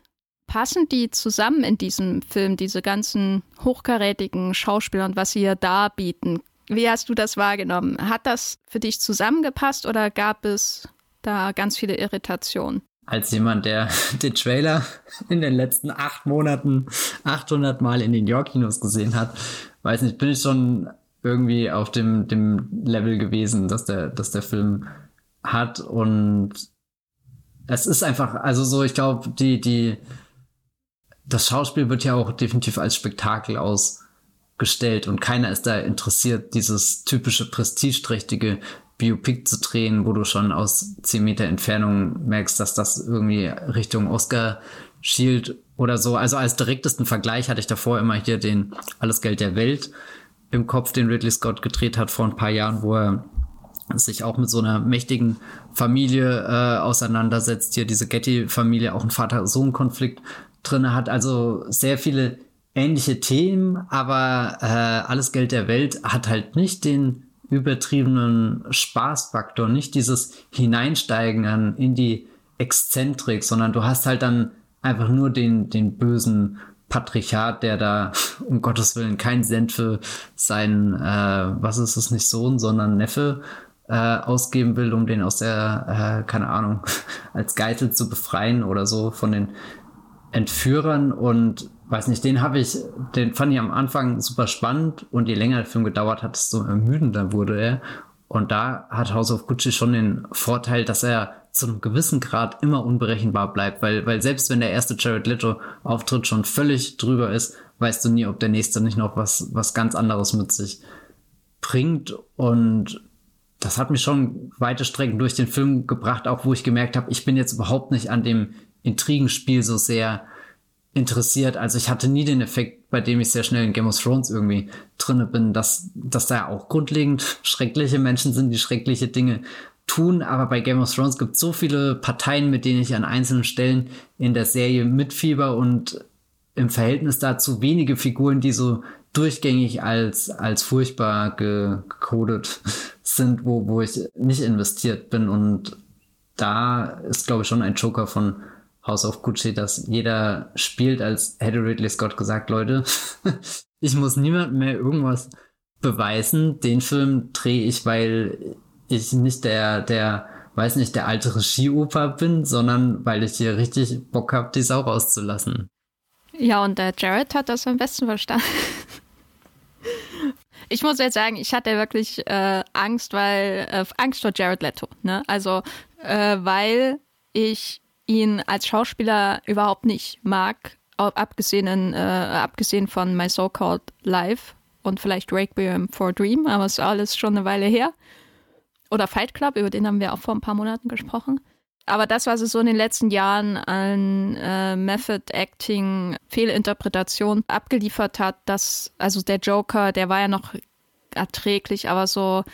passen die zusammen in diesem Film, diese ganzen hochkarätigen Schauspieler und was sie hier darbieten? Wie hast du das wahrgenommen? Hat das für dich zusammengepasst oder gab es da ganz viele Irritationen? Als jemand, der den Trailer in den letzten acht Monaten 800 Mal in den York-Kinos gesehen hat, weiß nicht, bin ich schon irgendwie auf dem, dem Level gewesen, dass der, dass der Film hat und es ist einfach, also so, ich glaube, die, die, das Schauspiel wird ja auch definitiv als Spektakel ausgestellt und keiner ist da interessiert, dieses typische prestigeträchtige Biopic zu drehen, wo du schon aus 10 Meter Entfernung merkst, dass das irgendwie Richtung Oscar schielt oder so. Also als direktesten Vergleich hatte ich davor immer hier den Alles Geld der Welt im Kopf, den Ridley Scott gedreht hat vor ein paar Jahren, wo er sich auch mit so einer mächtigen Familie äh, auseinandersetzt. Hier diese Getty-Familie, auch ein Vater-Sohn-Konflikt drin hat. Also sehr viele ähnliche Themen, aber äh, alles Geld der Welt hat halt nicht den übertriebenen Spaßfaktor, nicht dieses Hineinsteigen in die Exzentrik, sondern du hast halt dann einfach nur den, den bösen Patriarchat, der da um Gottes Willen kein Cent für seinen, äh, was ist es nicht Sohn, sondern Neffe äh, ausgeben will, um den aus der, äh, keine Ahnung, als Geitel zu befreien oder so von den Entführern und weiß nicht, den habe ich, den fand ich am Anfang super spannend und je länger der Film gedauert hat, desto ermüdender wurde er. Und da hat House of Gucci schon den Vorteil, dass er zu einem gewissen Grad immer unberechenbar bleibt, weil, weil selbst wenn der erste Jared Leto Auftritt schon völlig drüber ist, weißt du nie, ob der nächste nicht noch was, was ganz anderes mit sich bringt und das hat mich schon weite Strecken durch den Film gebracht, auch wo ich gemerkt habe, ich bin jetzt überhaupt nicht an dem Intrigenspiel so sehr interessiert. Also ich hatte nie den Effekt, bei dem ich sehr schnell in Game of Thrones irgendwie drinne bin, dass, dass da auch grundlegend schreckliche Menschen sind, die schreckliche Dinge tun. Aber bei Game of Thrones gibt es so viele Parteien, mit denen ich an einzelnen Stellen in der Serie mitfieber und im Verhältnis dazu wenige Figuren, die so durchgängig als, als furchtbar gecodet sind, wo, wo ich nicht investiert bin. Und da ist, glaube ich, schon ein Joker von House of Gucci, dass jeder spielt, als hätte Ridley Scott gesagt, Leute, ich muss niemand mehr irgendwas beweisen. Den Film drehe ich, weil ich nicht der, der, weiß nicht, der alte Regieoper bin, sondern weil ich hier richtig Bock habe, die Sau rauszulassen. Ja, und der Jared hat das am besten verstanden. Ich muss jetzt sagen, ich hatte wirklich äh, Angst, weil äh, Angst vor Jared Leto. Ne? Also äh, weil ich ihn als Schauspieler überhaupt nicht mag, abgesehen, äh, abgesehen von My So-Called Life und vielleicht Requiem for Dream, aber es ist alles schon eine Weile her. Oder Fight Club, über den haben wir auch vor ein paar Monaten gesprochen. Aber das, was es so in den letzten Jahren an äh, Method Acting, Fehlinterpretation abgeliefert hat, das, also der Joker, der war ja noch erträglich, aber so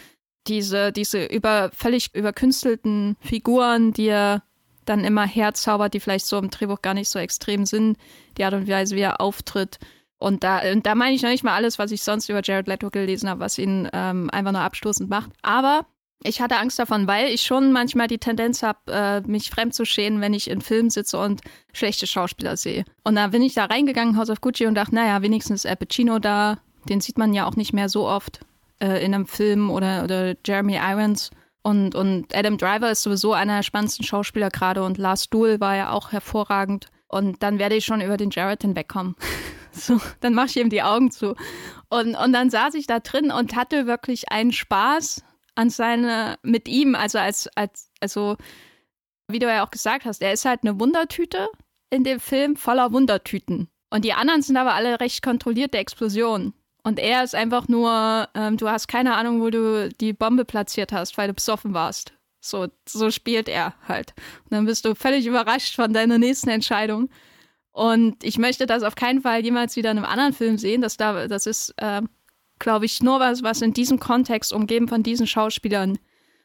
diese, diese über, völlig überkünstelten Figuren, die er dann immer herzaubert, die vielleicht so im Drehbuch gar nicht so extrem sind, die Art und Weise, wie er auftritt. Und da, und da meine ich noch nicht mal alles, was ich sonst über Jared Leto gelesen habe, was ihn ähm, einfach nur abstoßend macht. Aber ich hatte Angst davon, weil ich schon manchmal die Tendenz habe, äh, mich fremd zu schämen, wenn ich in Filmen sitze und schlechte Schauspieler sehe. Und da bin ich da reingegangen, House of Gucci, und dachte, naja, wenigstens Al Pacino da. Den sieht man ja auch nicht mehr so oft äh, in einem Film oder, oder Jeremy Irons. Und, und Adam Driver ist sowieso einer der spannendsten Schauspieler gerade und Lars Duhl war ja auch hervorragend. Und dann werde ich schon über den Jared hinwegkommen. So, dann mache ich ihm die Augen zu. Und, und dann saß ich da drin und hatte wirklich einen Spaß an seine, mit ihm, also als, als, also, wie du ja auch gesagt hast, er ist halt eine Wundertüte in dem Film voller Wundertüten. Und die anderen sind aber alle recht kontrollierte Explosionen. Und er ist einfach nur, ähm, du hast keine Ahnung, wo du die Bombe platziert hast, weil du besoffen warst. So, so spielt er halt. Und dann bist du völlig überrascht von deiner nächsten Entscheidung. Und ich möchte das auf keinen Fall jemals wieder in einem anderen Film sehen. Das, da, das ist, äh, glaube ich, nur was, was in diesem Kontext, umgeben von diesen Schauspielern,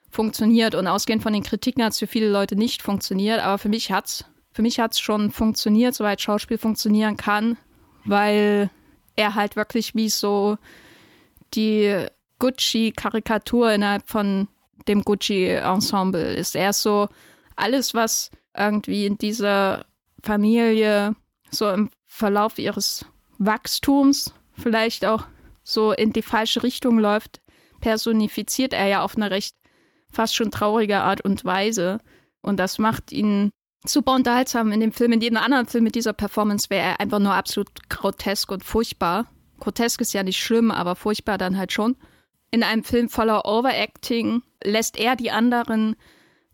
funktioniert. Und ausgehend von den Kritiken hat es für viele Leute nicht funktioniert. Aber für mich hat's, für mich hat's schon funktioniert, soweit Schauspiel funktionieren kann, weil er halt wirklich wie so die Gucci-Karikatur innerhalb von dem Gucci-Ensemble ist. Er ist so alles, was irgendwie in dieser Familie so im Verlauf ihres Wachstums vielleicht auch so in die falsche Richtung läuft, personifiziert er ja auf eine recht fast schon traurige Art und Weise. Und das macht ihn super unterhaltsam in dem Film. In jedem anderen Film mit dieser Performance wäre er einfach nur absolut grotesk und furchtbar. Grotesk ist ja nicht schlimm, aber furchtbar dann halt schon. In einem Film voller Overacting lässt er die anderen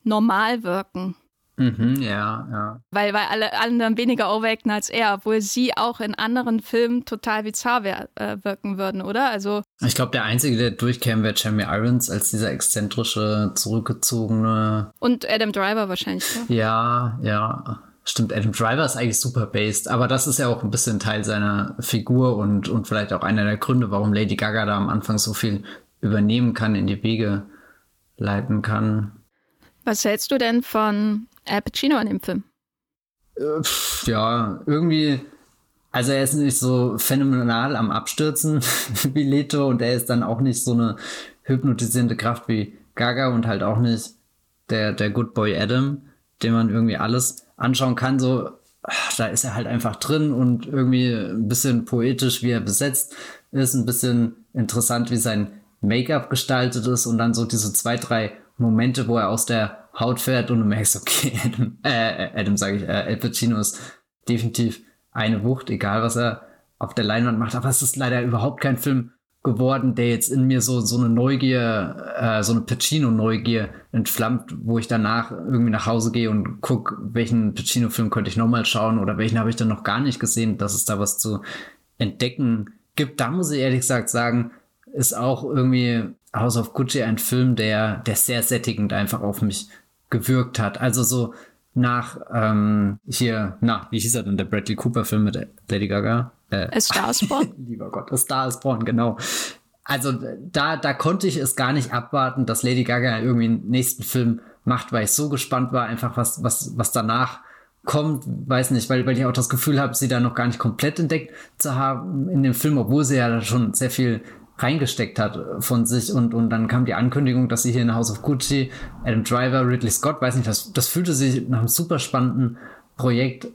normal wirken. Mhm, ja, ja. Weil, weil alle anderen weniger overacten als er, obwohl sie auch in anderen Filmen total bizarr äh, wirken würden, oder? Also. Ich glaube, der Einzige, der durchkäme, wäre Jeremy Irons als dieser exzentrische, zurückgezogene. Und Adam Driver wahrscheinlich. Ja, ja. ja. Stimmt, Adam Driver ist eigentlich super based, aber das ist ja auch ein bisschen Teil seiner Figur und, und vielleicht auch einer der Gründe, warum Lady Gaga da am Anfang so viel übernehmen kann, in die Wege leiten kann. Was hältst du denn von Al Pacino in dem Film? Äh, ja, irgendwie, also er ist nicht so phänomenal am Abstürzen wie Leto und er ist dann auch nicht so eine hypnotisierende Kraft wie Gaga und halt auch nicht der, der Good Boy Adam, dem man irgendwie alles anschauen kann. So, da ist er halt einfach drin und irgendwie ein bisschen poetisch, wie er besetzt ist, ein bisschen interessant, wie sein Make-up gestaltet ist und dann so diese zwei, drei Momente, wo er aus der Haut fährt und du merkst, okay, Adam, äh, Adam sage ich, äh, Al Pacino ist definitiv eine Wucht, egal was er auf der Leinwand macht. Aber es ist leider überhaupt kein Film geworden, der jetzt in mir so, so eine Neugier, äh, so eine Pacino-Neugier entflammt, wo ich danach irgendwie nach Hause gehe und gucke, welchen Pacino-Film könnte ich nochmal schauen oder welchen habe ich dann noch gar nicht gesehen, dass es da was zu entdecken gibt. Da muss ich ehrlich gesagt sagen, ist auch irgendwie House of Gucci ein Film, der, der sehr sättigend einfach auf mich gewirkt hat. Also so nach ähm, hier, na, wie hieß er denn, der Bradley Cooper-Film mit Lady Gaga? Äh, A Star is Born. lieber Gott, A Star is Born, genau. Also da, da konnte ich es gar nicht abwarten, dass Lady Gaga irgendwie einen nächsten Film macht, weil ich so gespannt war, einfach was, was, was danach kommt, weiß nicht, weil, weil ich auch das Gefühl habe, sie da noch gar nicht komplett entdeckt zu haben in dem Film, obwohl sie ja schon sehr viel reingesteckt hat von sich. Und, und dann kam die Ankündigung, dass sie hier in House of Gucci, Adam Driver, Ridley Scott, weiß nicht, das, das fühlte sich nach einem super spannenden Projekt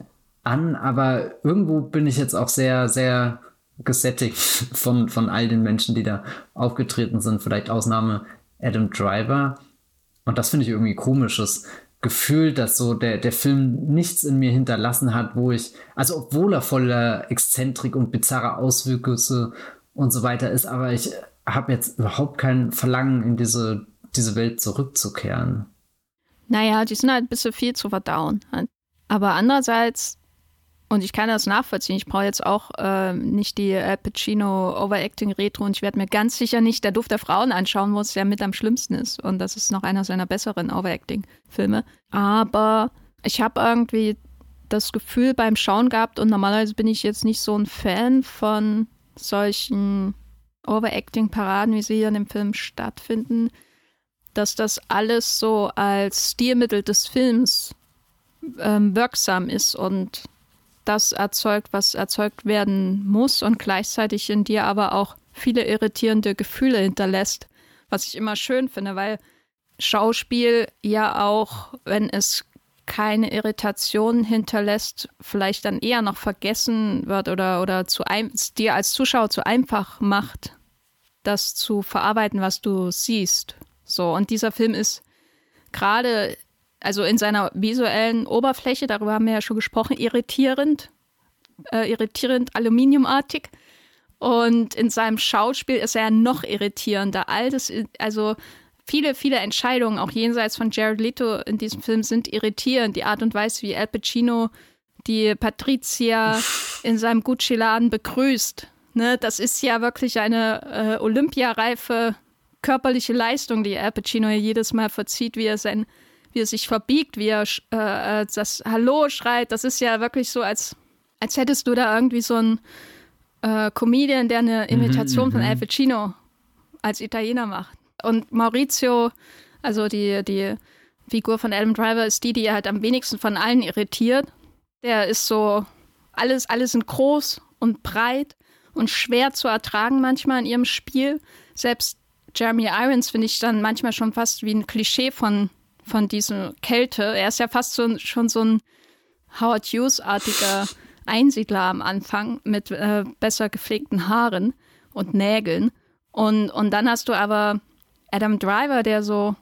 an, aber irgendwo bin ich jetzt auch sehr, sehr gesättigt von, von all den Menschen, die da aufgetreten sind, vielleicht Ausnahme Adam Driver. Und das finde ich irgendwie komisches Gefühl, dass so der, der Film nichts in mir hinterlassen hat, wo ich, also obwohl er voller Exzentrik und bizarrer Auswüchse und so weiter ist, aber ich habe jetzt überhaupt kein Verlangen, in diese, diese Welt zurückzukehren. Naja, die sind halt ein bisschen viel zu verdauen. Aber andererseits, und ich kann das nachvollziehen, ich brauche jetzt auch äh, nicht die Al Pacino Overacting Retro und ich werde mir ganz sicher nicht der Duft der Frauen anschauen, wo es ja mit am schlimmsten ist. Und das ist noch einer seiner besseren Overacting-Filme. Aber ich habe irgendwie das Gefühl beim Schauen gehabt und normalerweise bin ich jetzt nicht so ein Fan von solchen Overacting-Paraden, wie sie hier in dem Film stattfinden, dass das alles so als Stilmittel des Films ähm, wirksam ist und das erzeugt, was erzeugt werden muss und gleichzeitig in dir aber auch viele irritierende Gefühle hinterlässt, was ich immer schön finde, weil Schauspiel ja auch, wenn es keine Irritation hinterlässt, vielleicht dann eher noch vergessen wird oder, oder zu ein, dir als Zuschauer zu einfach macht, das zu verarbeiten, was du siehst. So, und dieser Film ist gerade, also in seiner visuellen Oberfläche, darüber haben wir ja schon gesprochen, irritierend, äh, irritierend aluminiumartig. Und in seinem Schauspiel ist er noch irritierender. All das, also viele, viele Entscheidungen, auch jenseits von Jared Leto in diesem Film, sind irritierend. Die Art und Weise, wie Al Pacino die Patricia in seinem Gucci-Laden begrüßt. Ne, das ist ja wirklich eine äh, olympiareife körperliche Leistung, die Al Pacino hier jedes Mal verzieht, wie er sein, wie er sich verbiegt, wie er äh, das Hallo schreit. Das ist ja wirklich so, als, als hättest du da irgendwie so einen äh, Comedian, der eine mhm, Imitation mhm, von Al Pacino als Italiener macht. Und Maurizio, also die, die Figur von Adam Driver, ist die, die halt am wenigsten von allen irritiert. Der ist so, alles, alles sind groß und breit und schwer zu ertragen manchmal in ihrem Spiel. Selbst Jeremy Irons finde ich dann manchmal schon fast wie ein Klischee von, von diesem Kälte. Er ist ja fast so, schon so ein Howard Hughes-artiger Einsiedler am Anfang mit äh, besser gepflegten Haaren und Nägeln. Und, und dann hast du aber Adam Driver, der so,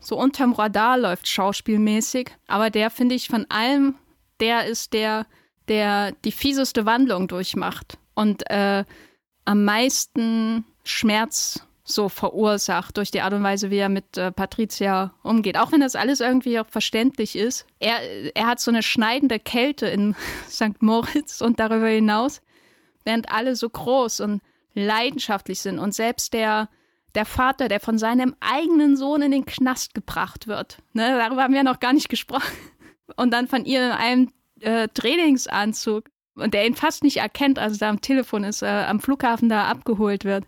so unterm Radar läuft, schauspielmäßig. Aber der, finde ich, von allem, der ist der, der die fieseste Wandlung durchmacht und äh, am meisten Schmerz so verursacht durch die Art und Weise, wie er mit äh, Patricia umgeht. Auch wenn das alles irgendwie auch verständlich ist. Er, er hat so eine schneidende Kälte in St. Moritz und darüber hinaus, während alle so groß und leidenschaftlich sind. Und selbst der, der Vater, der von seinem eigenen Sohn in den Knast gebracht wird, ne, darüber haben wir noch gar nicht gesprochen. Und dann von ihr in einem äh, Trainingsanzug und der ihn fast nicht erkennt, als er am Telefon ist, äh, am Flughafen da abgeholt wird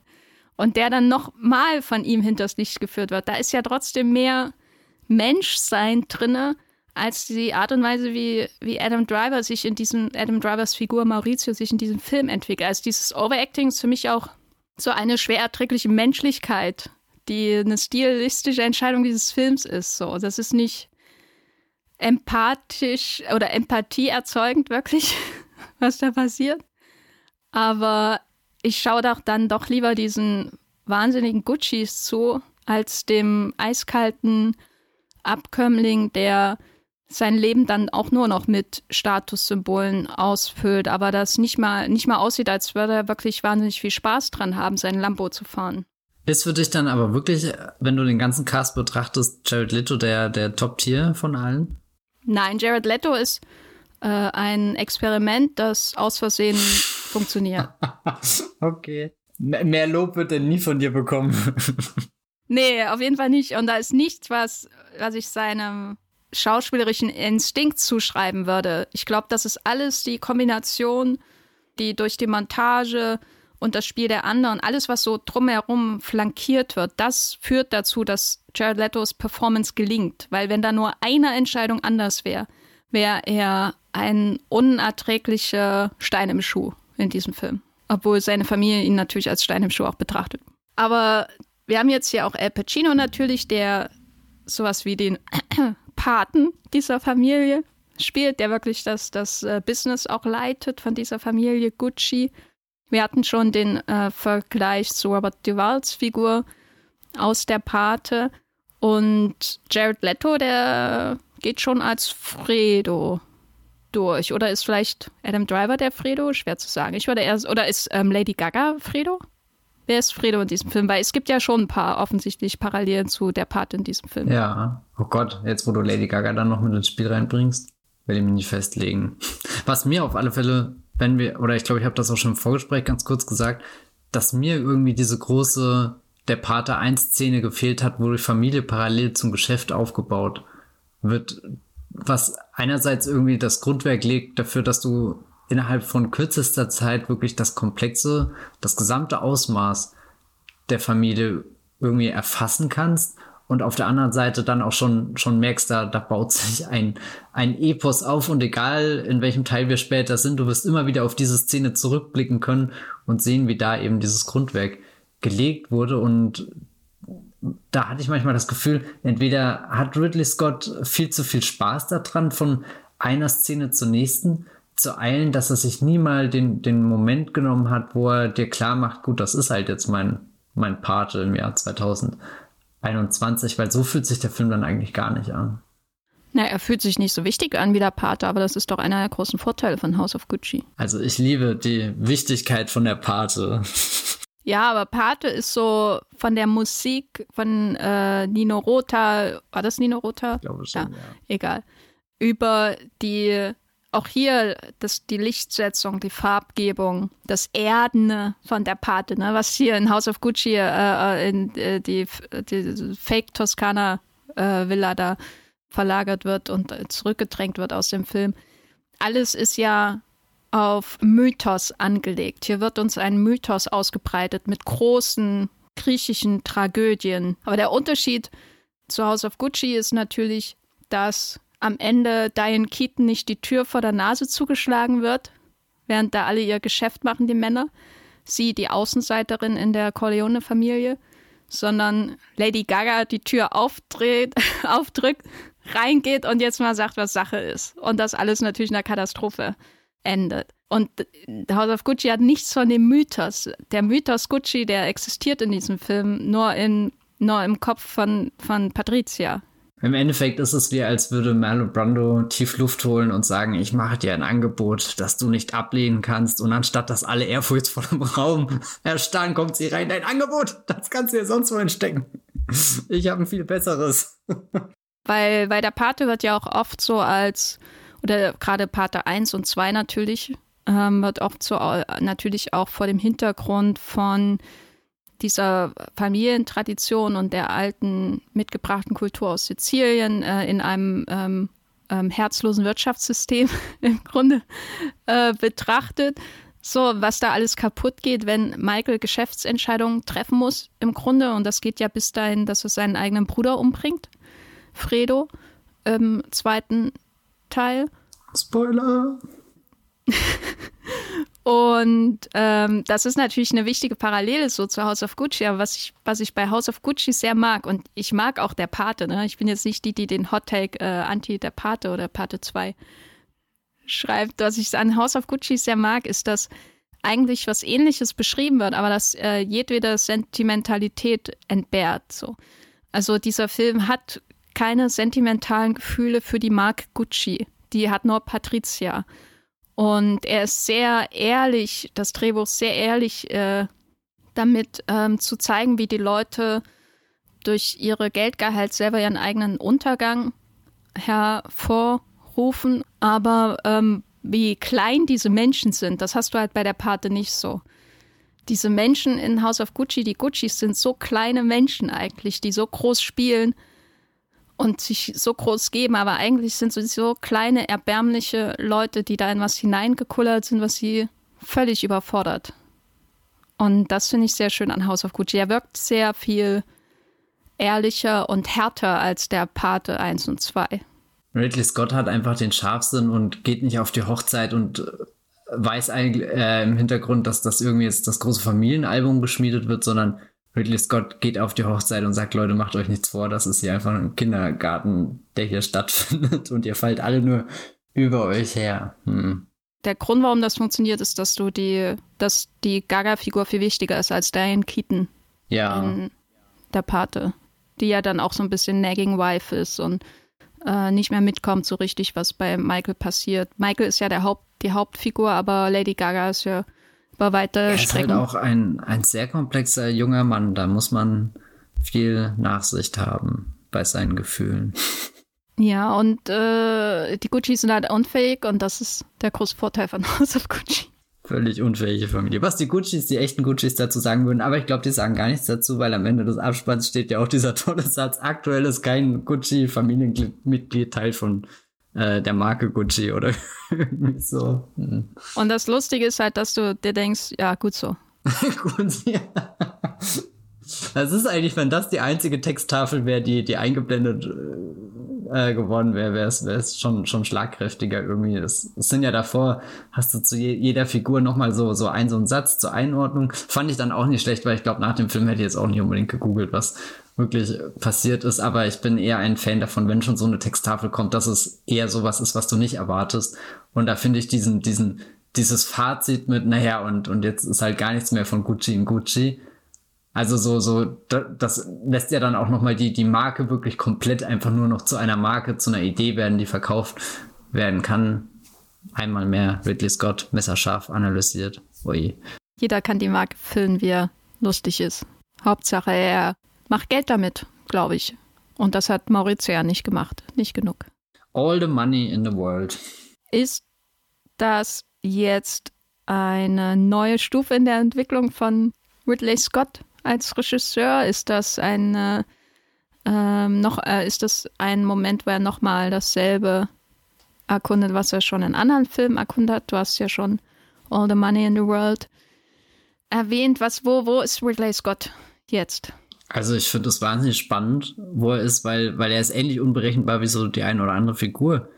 und der dann nochmal von ihm hinters Licht geführt wird. Da ist ja trotzdem mehr Menschsein drinne als die Art und Weise, wie, wie Adam Driver sich in diesem, Adam Drivers Figur Maurizio sich in diesem Film entwickelt. Also dieses Overacting ist für mich auch so eine schwer erträgliche Menschlichkeit, die eine stilistische Entscheidung dieses Films ist. So, das ist nicht empathisch oder Empathie erzeugend wirklich, was da passiert. Aber ich schaue doch dann doch lieber diesen wahnsinnigen Guccis zu, als dem eiskalten Abkömmling, der sein Leben dann auch nur noch mit Statussymbolen ausfüllt, aber das nicht mal, nicht mal aussieht, als würde er wirklich wahnsinnig viel Spaß dran haben, sein Lambo zu fahren. Ist für dich dann aber wirklich, wenn du den ganzen Cast betrachtest, Jared Leto der, der Top-Tier von allen? Nein, Jared Leto ist äh, ein Experiment, das aus Versehen funktioniert. okay. Mehr Lob wird er nie von dir bekommen. nee, auf jeden Fall nicht. Und da ist nichts, was, was ich seinem schauspielerischen Instinkt zuschreiben würde. Ich glaube, das ist alles die Kombination, die durch die Montage und das Spiel der anderen, alles, was so drumherum flankiert wird, das führt dazu, dass Jared Letos Performance gelingt. Weil wenn da nur eine Entscheidung anders wäre, wäre er ein unerträglicher Stein im Schuh in diesem Film. Obwohl seine Familie ihn natürlich als Stein im Schuh auch betrachtet. Aber wir haben jetzt hier auch Al Pacino natürlich, der sowas wie den Paten dieser Familie spielt, der wirklich das, das äh, Business auch leitet von dieser Familie Gucci. Wir hatten schon den äh, Vergleich zu Robert Duvals Figur aus der Pate. Und Jared Leto, der geht schon als Fredo durch. Oder ist vielleicht Adam Driver der Fredo? Schwer zu sagen. Ich würde erst, oder ist ähm, Lady Gaga Fredo? Wer ist Fredo in diesem Film? Weil es gibt ja schon ein paar offensichtlich Parallelen zu der Part in diesem Film. Ja, oh Gott, jetzt wo du Lady Gaga dann noch mit ins Spiel reinbringst, will ich mich nicht festlegen. Was mir auf alle Fälle, wenn wir, oder ich glaube, ich habe das auch schon im Vorgespräch ganz kurz gesagt, dass mir irgendwie diese große der Pate 1 Szene gefehlt hat, wo die Familie parallel zum Geschäft aufgebaut wird, was einerseits irgendwie das Grundwerk legt dafür, dass du innerhalb von kürzester Zeit wirklich das komplexe, das gesamte Ausmaß der Familie irgendwie erfassen kannst und auf der anderen Seite dann auch schon, schon merkst, da, da baut sich ein, ein Epos auf und egal in welchem Teil wir später sind, du wirst immer wieder auf diese Szene zurückblicken können und sehen, wie da eben dieses Grundwerk gelegt wurde und da hatte ich manchmal das Gefühl, entweder hat Ridley Scott viel zu viel Spaß daran, von einer Szene zur nächsten zu eilen, dass er sich nie mal den, den Moment genommen hat, wo er dir klar macht, gut, das ist halt jetzt mein, mein Pate im Jahr 2021, weil so fühlt sich der Film dann eigentlich gar nicht an. Na, er fühlt sich nicht so wichtig an wie der Pate, aber das ist doch einer der großen Vorteile von House of Gucci. Also ich liebe die Wichtigkeit von der Pate. Ja, aber Pate ist so von der Musik von äh, Nino Rota, war das Nino Rota? Ich glaube schon, ja. ja. Egal. Über die, auch hier das, die Lichtsetzung, die Farbgebung, das Erdene von der Pate, ne, was hier in House of Gucci, äh, äh in äh, die, die Fake Toskana äh, Villa da verlagert wird und zurückgedrängt wird aus dem Film. Alles ist ja auf Mythos angelegt. Hier wird uns ein Mythos ausgebreitet mit großen griechischen Tragödien. Aber der Unterschied zu House of Gucci ist natürlich, dass am Ende Diane Keaton nicht die Tür vor der Nase zugeschlagen wird, während da alle ihr Geschäft machen, die Männer. Sie, die Außenseiterin in der Corleone-Familie, sondern Lady Gaga die Tür aufdreht, aufdrückt, reingeht und jetzt mal sagt, was Sache ist. Und das alles natürlich in einer Katastrophe endet. Und House of Gucci hat nichts von dem Mythos. Der Mythos Gucci, der existiert in diesem Film nur, in, nur im Kopf von, von Patricia. Im Endeffekt ist es wie, als würde Marlon Brando tief Luft holen und sagen, ich mache dir ein Angebot, das du nicht ablehnen kannst. Und anstatt dass alle ehrfurchtsvoll im Raum erstarren, kommt sie rein, dein Angebot, das kannst du dir sonst wo entstecken. Ich habe ein viel besseres. Weil, weil der Pate wird ja auch oft so als, oder gerade Pate 1 und 2 natürlich, ähm, wird oft so natürlich auch vor dem Hintergrund von dieser Familientradition und der alten mitgebrachten Kultur aus Sizilien äh, in einem ähm, ähm, herzlosen Wirtschaftssystem im Grunde äh, betrachtet. So, was da alles kaputt geht, wenn Michael Geschäftsentscheidungen treffen muss, im Grunde. Und das geht ja bis dahin, dass er seinen eigenen Bruder umbringt, Fredo, im zweiten Teil. Spoiler! Und ähm, das ist natürlich eine wichtige Parallele so zu House of Gucci, aber was ich, was ich bei House of Gucci sehr mag, und ich mag auch der Pate, ne? Ich bin jetzt nicht die, die den Hot Take äh, Anti der Pate oder Pate 2 schreibt. Was ich an House of Gucci sehr mag, ist, dass eigentlich was ähnliches beschrieben wird, aber dass äh, jedwede Sentimentalität entbehrt. So. Also dieser Film hat keine sentimentalen Gefühle für die Marke Gucci. Die hat nur Patricia. Und er ist sehr ehrlich, das Drehbuch sehr ehrlich, äh, damit ähm, zu zeigen, wie die Leute durch ihre Geldgehalt selber ihren eigenen Untergang hervorrufen. Aber ähm, wie klein diese Menschen sind, das hast du halt bei der Pate nicht so. Diese Menschen in House of Gucci, die Guccis sind so kleine Menschen eigentlich, die so groß spielen und sich so groß geben, aber eigentlich sind sie so kleine, erbärmliche Leute, die da in was hineingekullert sind, was sie völlig überfordert. Und das finde ich sehr schön an House of Gucci. Er wirkt sehr viel ehrlicher und härter als der Pate 1 und 2. Ridley Scott hat einfach den Scharfsinn und geht nicht auf die Hochzeit und äh, weiß eigentlich äh, im Hintergrund, dass das irgendwie jetzt das große Familienalbum geschmiedet wird, sondern Ridley Scott geht auf die Hochzeit und sagt, Leute, macht euch nichts vor, das ist hier einfach ein Kindergarten, der hier stattfindet und ihr fallt alle nur über euch her. Hm. Der Grund, warum das funktioniert, ist, dass du die, dass die Gaga-Figur viel wichtiger ist als Diane Keaton. Ja. Der Pate. Die ja dann auch so ein bisschen nagging Wife ist und äh, nicht mehr mitkommt so richtig, was bei Michael passiert. Michael ist ja der Haupt, die Hauptfigur, aber Lady Gaga ist ja über weite er Strecken. ist halt auch ein, ein sehr komplexer junger Mann. Da muss man viel Nachsicht haben bei seinen Gefühlen. Ja, und äh, die Gucci sind halt unfähig und das ist der große Vorteil von House of Gucci. Völlig unfähige Familie. Was die Guccis, die echten Guccis dazu sagen würden, aber ich glaube, die sagen gar nichts dazu, weil am Ende des Abspanns steht ja auch dieser tolle Satz, aktuell ist kein Gucci-Familienmitglied Teil von äh, der Marke Gucci oder irgendwie so. Hm. Und das Lustige ist halt, dass du dir denkst, ja, gut so. gut, ja. Das ist eigentlich, wenn das die einzige Texttafel wäre, die, die eingeblendet äh, geworden wäre, wäre es schon, schon schlagkräftiger irgendwie. Es, sind ja davor, hast du zu je, jeder Figur nochmal so, so ein, so einen Satz zur Einordnung. Fand ich dann auch nicht schlecht, weil ich glaube, nach dem Film hätte ich jetzt auch nicht unbedingt gegoogelt, was, wirklich passiert ist, aber ich bin eher ein Fan davon, wenn schon so eine Texttafel kommt, dass es eher sowas ist, was du nicht erwartest. Und da finde ich diesen, diesen, dieses Fazit mit, naja, und, und jetzt ist halt gar nichts mehr von Gucci in Gucci. Also so, so, das lässt ja dann auch nochmal die, die Marke wirklich komplett einfach nur noch zu einer Marke, zu einer Idee werden, die verkauft werden kann. Einmal mehr Ridley Scott messerscharf analysiert. Ui. Jeder kann die Marke füllen, wie er lustig ist. Hauptsache, er Mach Geld damit, glaube ich. Und das hat Maurizio ja nicht gemacht. Nicht genug. All the money in the world. Ist das jetzt eine neue Stufe in der Entwicklung von Ridley Scott als Regisseur? Ist das eine ähm, noch äh, ist das ein Moment, wo er nochmal dasselbe erkundet, was er schon in anderen Filmen erkundet? Du hast ja schon All the Money in the World erwähnt. Was, wo, wo ist Ridley Scott jetzt? Also ich finde es wahnsinnig spannend, wo er ist, weil, weil er ist ähnlich unberechenbar wie so die eine oder andere Figur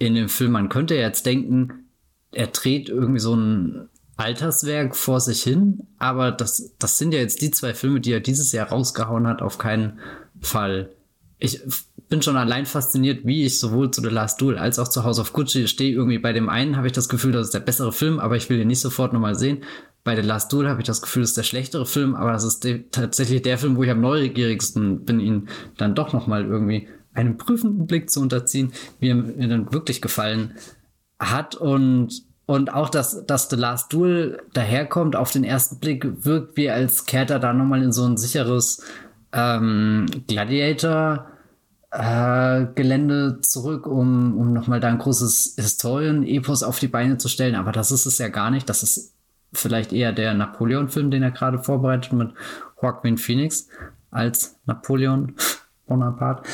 in dem Film. Man könnte jetzt denken, er dreht irgendwie so einen Alterswerk vor sich hin, aber das, das sind ja jetzt die zwei Filme, die er dieses Jahr rausgehauen hat, auf keinen Fall. Ich bin schon allein fasziniert, wie ich sowohl zu The Last Duel als auch zu House of Gucci stehe. Irgendwie bei dem einen habe ich das Gefühl, das ist der bessere Film, aber ich will ihn nicht sofort nochmal sehen. Bei The Last Duel habe ich das Gefühl, das ist der schlechtere Film, aber das ist tatsächlich der Film, wo ich am neugierigsten bin, ihn dann doch nochmal irgendwie einem prüfenden Blick zu unterziehen, wie er mir dann wirklich gefallen hat und und auch, dass, dass The Last Duel daherkommt, auf den ersten Blick wirkt wie als kehrt er da nochmal in so ein sicheres ähm, Gladiator-Gelände äh, zurück, um, um nochmal da ein großes Historien-Epos auf die Beine zu stellen. Aber das ist es ja gar nicht. Das ist vielleicht eher der Napoleon-Film, den er gerade vorbereitet mit Joaquin Phoenix als Napoleon Bonaparte.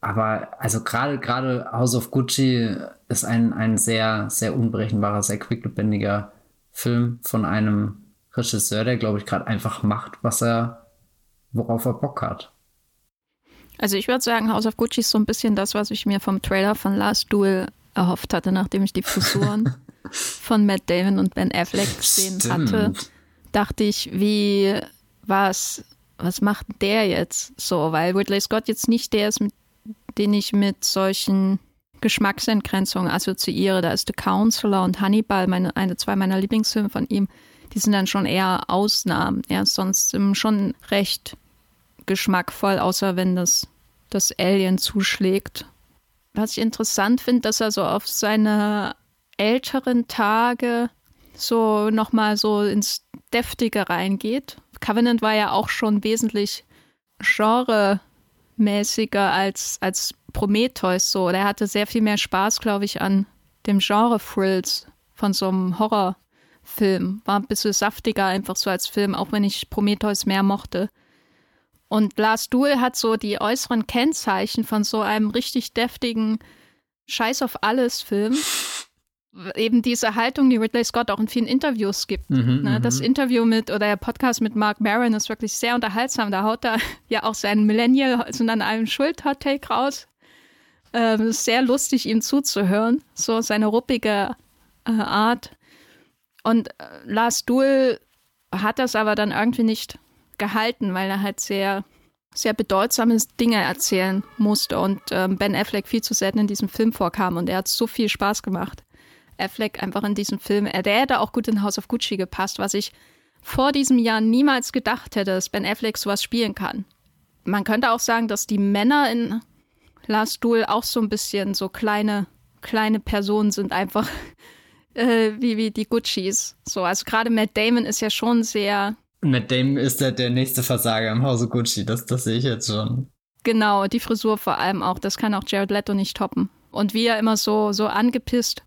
Aber also gerade gerade House of Gucci ist ein, ein sehr, sehr unberechenbarer, sehr quicklebendiger Film von einem Regisseur, der, glaube ich, gerade einfach macht, was er, worauf er Bock hat. Also ich würde sagen, House of Gucci ist so ein bisschen das, was ich mir vom Trailer von Last Duel erhofft hatte, nachdem ich die Frisuren von Matt Damon und Ben Affleck gesehen Stimmt. hatte. Dachte ich, wie, was, was macht der jetzt so? Weil Ridley Scott jetzt nicht der ist, mit den ich mit solchen Geschmacksentgrenzungen assoziiere. Da ist The Counselor und Hannibal, meine, eine, zwei meiner Lieblingsfilme von ihm, die sind dann schon eher Ausnahmen. Er ist sonst schon recht geschmackvoll, außer wenn das, das Alien zuschlägt. Was ich interessant finde, dass er so auf seine älteren Tage so nochmal so ins Deftige reingeht. Covenant war ja auch schon wesentlich Genre mäßiger als, als Prometheus so. Der hatte sehr viel mehr Spaß, glaube ich, an dem Genre-Thrills von so einem Horrorfilm. War ein bisschen saftiger einfach so als Film, auch wenn ich Prometheus mehr mochte. Und Last Duel hat so die äußeren Kennzeichen von so einem richtig deftigen Scheiß auf alles Film eben diese Haltung, die Ridley Scott auch in vielen Interviews gibt. Mhm, ne? Das mhm. Interview mit oder der Podcast mit Mark Maron ist wirklich sehr unterhaltsam. Da haut er ja auch seinen Millennial also an einem Schuld-Hot-Take raus. Ähm, ist sehr lustig, ihm zuzuhören. So seine ruppige äh, Art. Und äh, Lars Duel hat das aber dann irgendwie nicht gehalten, weil er halt sehr, sehr bedeutsame Dinge erzählen musste und ähm, Ben Affleck viel zu selten in diesem Film vorkam und er hat so viel Spaß gemacht. Affleck einfach in diesem Film. Der hätte auch gut in House of Gucci gepasst, was ich vor diesem Jahr niemals gedacht hätte, dass Ben Affleck sowas spielen kann. Man könnte auch sagen, dass die Männer in Last Duel auch so ein bisschen so kleine, kleine Personen sind, einfach äh, wie, wie die Guccis. So, also gerade Matt Damon ist ja schon sehr. Matt Damon ist der, der nächste Versager im Hause Gucci, das, das sehe ich jetzt schon. Genau, die Frisur vor allem auch, das kann auch Jared Leto nicht toppen. Und wie er immer so, so angepisst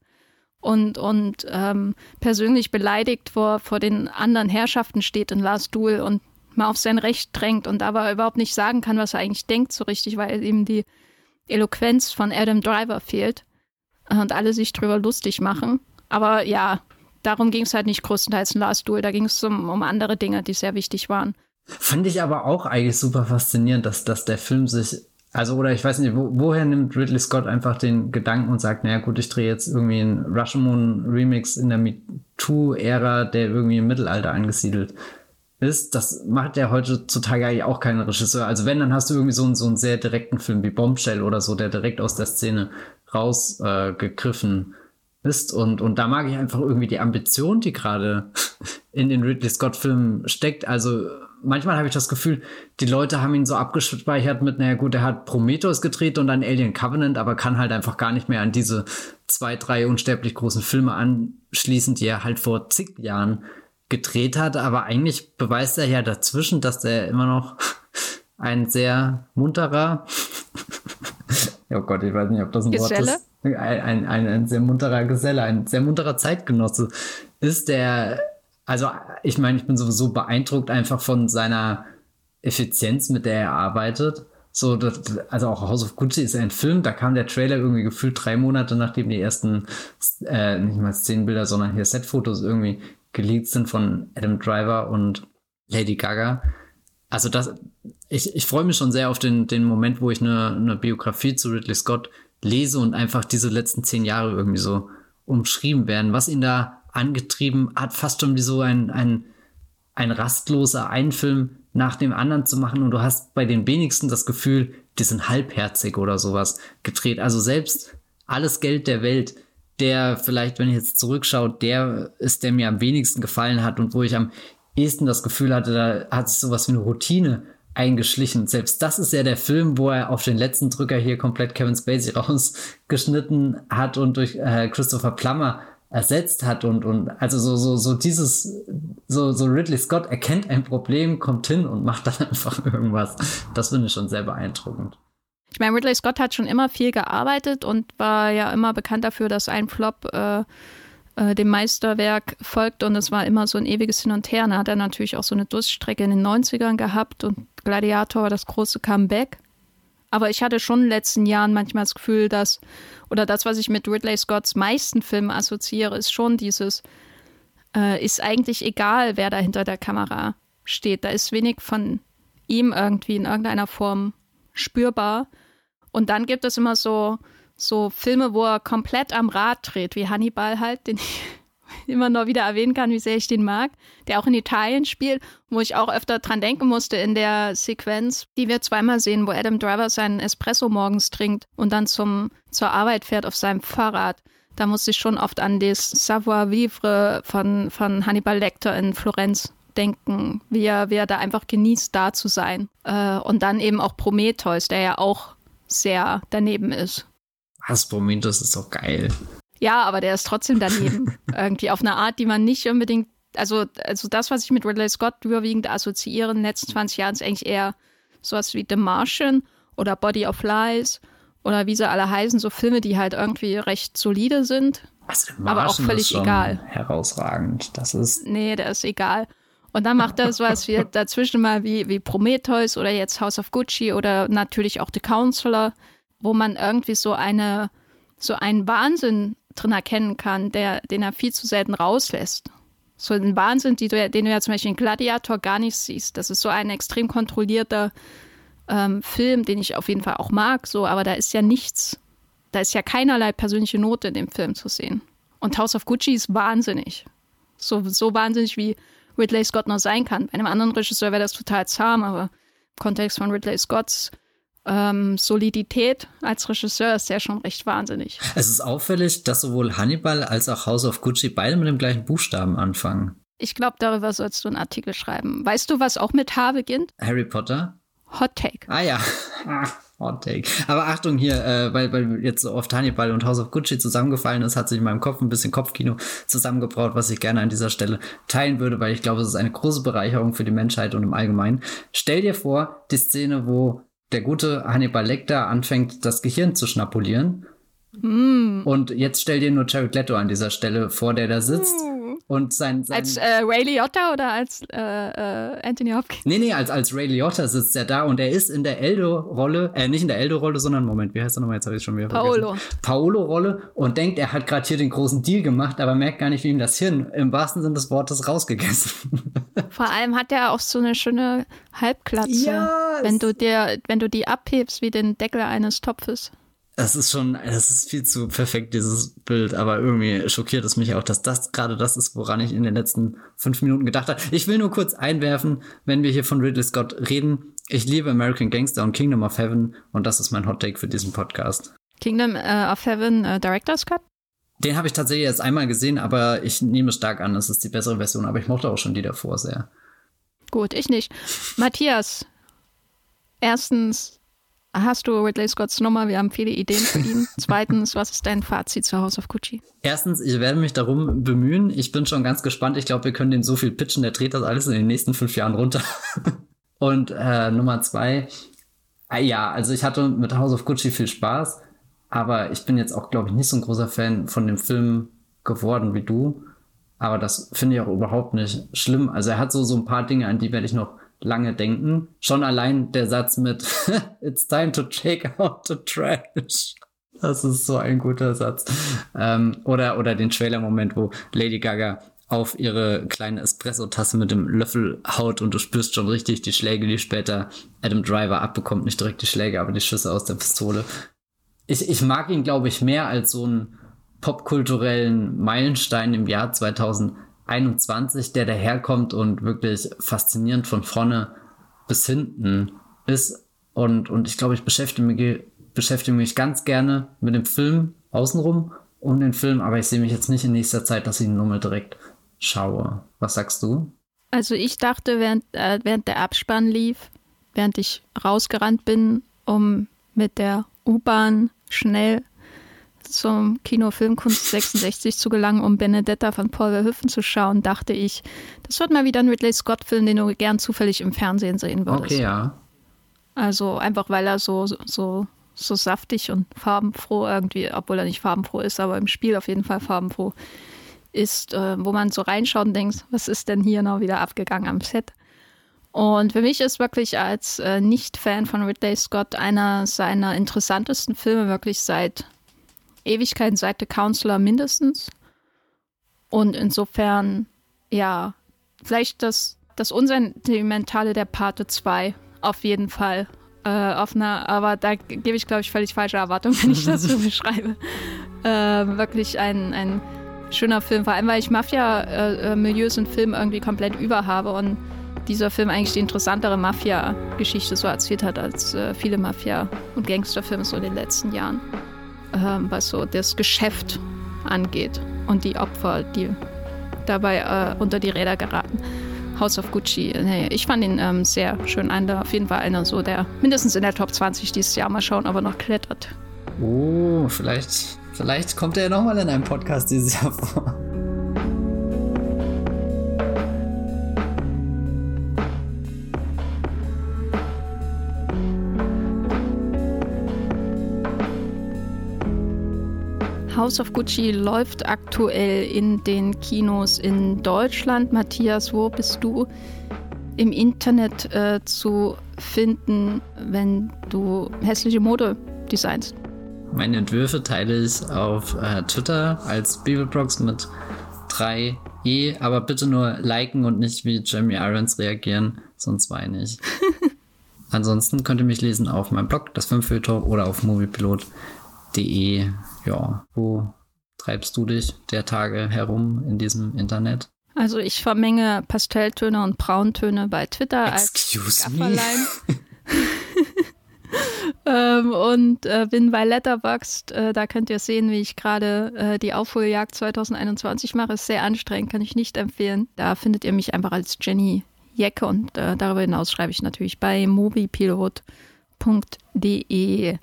und, und ähm, persönlich beleidigt vor, vor den anderen Herrschaften steht in Lars Duel und mal auf sein Recht drängt und aber überhaupt nicht sagen kann, was er eigentlich denkt so richtig, weil ihm die Eloquenz von Adam Driver fehlt und alle sich drüber lustig machen. Aber ja, darum ging es halt nicht größtenteils in Last Duel, da ging es um, um andere Dinge, die sehr wichtig waren. Fand ich aber auch eigentlich super faszinierend, dass, dass der Film sich also, oder ich weiß nicht, wo, woher nimmt Ridley Scott einfach den Gedanken und sagt, naja gut, ich drehe jetzt irgendwie einen Rashomon Remix in der MeToo-Ära, der irgendwie im Mittelalter angesiedelt ist. Das macht ja heutzutage eigentlich auch kein Regisseur. Also wenn, dann hast du irgendwie so einen, so einen sehr direkten Film wie Bombshell oder so, der direkt aus der Szene rausgegriffen äh, ist. Und, und da mag ich einfach irgendwie die Ambition, die gerade in den Ridley Scott-Filmen steckt. Also manchmal habe ich das Gefühl, die Leute haben ihn so abgespeichert mit, naja gut, er hat Prometheus gedreht und dann Alien Covenant, aber kann halt einfach gar nicht mehr an diese zwei, drei unsterblich großen Filme anschließen, die er halt vor zig Jahren gedreht hat. Aber eigentlich beweist er ja dazwischen, dass er immer noch ein sehr munterer, oh Gott, ich weiß nicht, ob das ein Geselle? Wort ist, ein, ein, ein, ein sehr munterer Geselle, ein sehr munterer Zeitgenosse ist, der also ich meine, ich bin sowieso beeindruckt einfach von seiner Effizienz, mit der er arbeitet. So, das, also auch House of Gucci ist ein Film, da kam der Trailer irgendwie gefühlt drei Monate, nachdem die ersten, äh, nicht mal Szenenbilder, sondern hier Setfotos irgendwie geleakt sind von Adam Driver und Lady Gaga. Also das, ich, ich freue mich schon sehr auf den, den Moment, wo ich eine, eine Biografie zu Ridley Scott lese und einfach diese letzten zehn Jahre irgendwie so umschrieben werden, was ihn da angetrieben, hat fast schon wie so ein, ein, ein rastloser Einfilm nach dem anderen zu machen und du hast bei den wenigsten das Gefühl, die sind halbherzig oder sowas gedreht. Also selbst alles Geld der Welt, der vielleicht, wenn ich jetzt zurückschaue, der ist, der mir am wenigsten gefallen hat und wo ich am ehesten das Gefühl hatte, da hat sich sowas wie eine Routine eingeschlichen. Selbst das ist ja der Film, wo er auf den letzten Drücker hier komplett Kevin Spacey rausgeschnitten hat und durch äh, Christopher Plummer ersetzt hat und, und also so, so, so dieses, so, so Ridley Scott erkennt ein Problem, kommt hin und macht dann einfach irgendwas. Das finde ich schon sehr beeindruckend. Ich meine, Ridley Scott hat schon immer viel gearbeitet und war ja immer bekannt dafür, dass ein Flop äh, äh, dem Meisterwerk folgt und es war immer so ein ewiges Hin und Her. Da hat er natürlich auch so eine Durststrecke in den 90ern gehabt und Gladiator war das große Comeback. Aber ich hatte schon in den letzten Jahren manchmal das Gefühl, dass, oder das, was ich mit Ridley Scotts meisten Filmen assoziiere, ist schon dieses, äh, ist eigentlich egal, wer da hinter der Kamera steht. Da ist wenig von ihm irgendwie in irgendeiner Form spürbar. Und dann gibt es immer so, so Filme, wo er komplett am Rad dreht, wie Hannibal halt, den ich immer noch wieder erwähnen kann, wie sehr ich den mag, der auch in Italien spielt, wo ich auch öfter dran denken musste in der Sequenz, die wir zweimal sehen, wo Adam Driver seinen Espresso morgens trinkt und dann zum, zur Arbeit fährt auf seinem Fahrrad. Da musste ich schon oft an das Savoir-vivre von, von Hannibal Lecter in Florenz denken, wie er, wie er da einfach genießt, da zu sein. Äh, und dann eben auch Prometheus, der ja auch sehr daneben ist. Was, Prometheus ist doch geil. Ja, aber der ist trotzdem daneben. Irgendwie auf eine Art, die man nicht unbedingt. Also, also das, was ich mit Ridley Scott überwiegend assoziiere in den letzten 20 Jahren, ist eigentlich eher sowas wie The Martian oder Body of Lies oder wie sie alle heißen, so Filme, die halt irgendwie recht solide sind. Also aber auch völlig egal. Herausragend. Das ist. Nee, der ist egal. Und dann macht er sowas wie dazwischen mal wie, wie Prometheus oder jetzt House of Gucci oder natürlich auch The Counselor, wo man irgendwie so eine, so einen Wahnsinn drin erkennen kann, der, den er viel zu selten rauslässt. So ein Wahnsinn, du, den du ja zum Beispiel in Gladiator gar nicht siehst. Das ist so ein extrem kontrollierter ähm, Film, den ich auf jeden Fall auch mag, so, aber da ist ja nichts, da ist ja keinerlei persönliche Note in dem Film zu sehen. Und House of Gucci ist wahnsinnig. So, so wahnsinnig wie Ridley Scott noch sein kann. Bei einem anderen Regisseur wäre das total zahm, aber im Kontext von Ridley Scotts ähm, Solidität als Regisseur ist der schon recht wahnsinnig. Es ist auffällig, dass sowohl Hannibal als auch House of Gucci beide mit dem gleichen Buchstaben anfangen. Ich glaube, darüber sollst du einen Artikel schreiben. Weißt du, was auch mit H beginnt? Harry Potter. Hot Take. Ah ja. Hot Take. Aber Achtung hier, äh, weil, weil jetzt so oft Hannibal und House of Gucci zusammengefallen ist, hat sich in meinem Kopf ein bisschen Kopfkino zusammengebraut, was ich gerne an dieser Stelle teilen würde, weil ich glaube, es ist eine große Bereicherung für die Menschheit und im Allgemeinen. Stell dir vor, die Szene, wo der gute Hannibal Lecter anfängt, das Gehirn zu schnapulieren. Mm. Und jetzt stell dir nur Jared Leto an dieser Stelle vor, der da sitzt. Mm und sein, sein als äh, Ray Liotta oder als äh, äh, Anthony Hopkins? Nee, nee, als, als Ray Liotta sitzt er da und er ist in der Eldo-Rolle, äh, nicht in der Eldo-Rolle, sondern, Moment, wie heißt er nochmal? Jetzt habe ich schon wieder Paolo. Paolo-Rolle und denkt, er hat gerade hier den großen Deal gemacht, aber merkt gar nicht, wie ihm das Hirn im wahrsten Sinne des Wortes rausgegessen. Vor allem hat er auch so eine schöne Halbklatze, ja, wenn du dir, wenn du die abhebst wie den Deckel eines Topfes. Das ist schon, das ist viel zu perfekt, dieses Bild, aber irgendwie schockiert es mich auch, dass das gerade das ist, woran ich in den letzten fünf Minuten gedacht habe. Ich will nur kurz einwerfen, wenn wir hier von Ridley Scott reden. Ich liebe American Gangster und Kingdom of Heaven und das ist mein Hot Take für diesen Podcast. Kingdom uh, of Heaven uh, Director's Cut? Den habe ich tatsächlich erst einmal gesehen, aber ich nehme stark an, es ist die bessere Version, aber ich mochte auch schon die davor sehr. Gut, ich nicht. Matthias, erstens, Hast du Ridley Scotts Nummer? Wir haben viele Ideen für ihn. Zweitens, was ist dein Fazit zu House of Gucci? Erstens, ich werde mich darum bemühen. Ich bin schon ganz gespannt. Ich glaube, wir können den so viel pitchen. Der dreht das alles in den nächsten fünf Jahren runter. Und äh, Nummer zwei, äh, ja, also ich hatte mit House of Gucci viel Spaß, aber ich bin jetzt auch, glaube ich, nicht so ein großer Fan von dem Film geworden wie du. Aber das finde ich auch überhaupt nicht schlimm. Also er hat so, so ein paar Dinge, an die werde ich noch lange denken. Schon allein der Satz mit It's time to take out the trash. Das ist so ein guter Satz. Ähm, oder, oder den Trailer-Moment, wo Lady Gaga auf ihre kleine Espresso-Tasse mit dem Löffel haut und du spürst schon richtig die Schläge, die später Adam Driver abbekommt. Nicht direkt die Schläge, aber die Schüsse aus der Pistole. Ich, ich mag ihn, glaube ich, mehr als so ein popkulturellen Meilenstein im Jahr 2021, der daherkommt und wirklich faszinierend von vorne bis hinten ist. Und, und ich glaube, ich beschäftige mich, beschäftige mich ganz gerne mit dem Film außenrum um den Film, aber ich sehe mich jetzt nicht in nächster Zeit, dass ich ihn nur mal direkt schaue. Was sagst du? Also ich dachte, während, äh, während der Abspann lief, während ich rausgerannt bin, um mit der U-Bahn schnell zum Kino Filmkunst 66 zu gelangen, um Benedetta von Paul Verhoeven zu schauen, dachte ich, das wird mal wieder ein Ridley Scott-Film, den du gern zufällig im Fernsehen sehen würdest. Okay, ja. Also einfach, weil er so, so, so saftig und farbenfroh irgendwie, obwohl er nicht farbenfroh ist, aber im Spiel auf jeden Fall farbenfroh ist, äh, wo man so reinschaut und denkt, was ist denn hier noch wieder abgegangen am Set? Und für mich ist wirklich als äh, Nicht-Fan von Ridley Scott einer seiner interessantesten Filme wirklich seit Ewigkeiten, seit The Counselor mindestens. Und insofern, ja, vielleicht das, das Unsentimentale der Parte 2 auf jeden Fall. Äh, auf einer, aber da gebe ich, glaube ich, völlig falsche Erwartungen, wenn ich das so beschreibe. Äh, wirklich ein, ein schöner Film, vor allem weil ich Mafia-Milieus äh, und Film irgendwie komplett überhabe und dieser Film eigentlich die interessantere Mafia-Geschichte so erzählt hat als äh, viele Mafia- und Gangsterfilme so in den letzten Jahren, was so das Geschäft angeht und die Opfer, die dabei äh, unter die Räder geraten. House of Gucci, nee, ich fand ihn ähm, sehr schön. Einer, auf jeden Fall einer so, der mindestens in der Top 20 dieses Jahr mal schauen, aber noch klettert. Oh, vielleicht Vielleicht kommt er ja nochmal in einem Podcast dieses Jahr vor. House of Gucci läuft aktuell in den Kinos in Deutschland. Matthias, wo bist du im Internet äh, zu finden, wenn du hässliche Mode designst? Meine Entwürfe teile ich auf äh, Twitter als Bibelbrox mit 3e, aber bitte nur liken und nicht wie Jeremy Irons reagieren, sonst weine ich. Ansonsten könnt ihr mich lesen auf meinem Blog, das Filmfilter oder auf Ja, wo treibst du dich der Tage herum in diesem Internet? Also ich vermenge Pastelltöne und Brauntöne bei Twitter Excuse als me. ähm, und äh, bin bei Letterboxd. Äh, da könnt ihr sehen, wie ich gerade äh, die Aufholjagd 2021 mache. Ist sehr anstrengend, kann ich nicht empfehlen. Da findet ihr mich einfach als Jenny Jecke und äh, darüber hinaus schreibe ich natürlich bei mobipilot.de.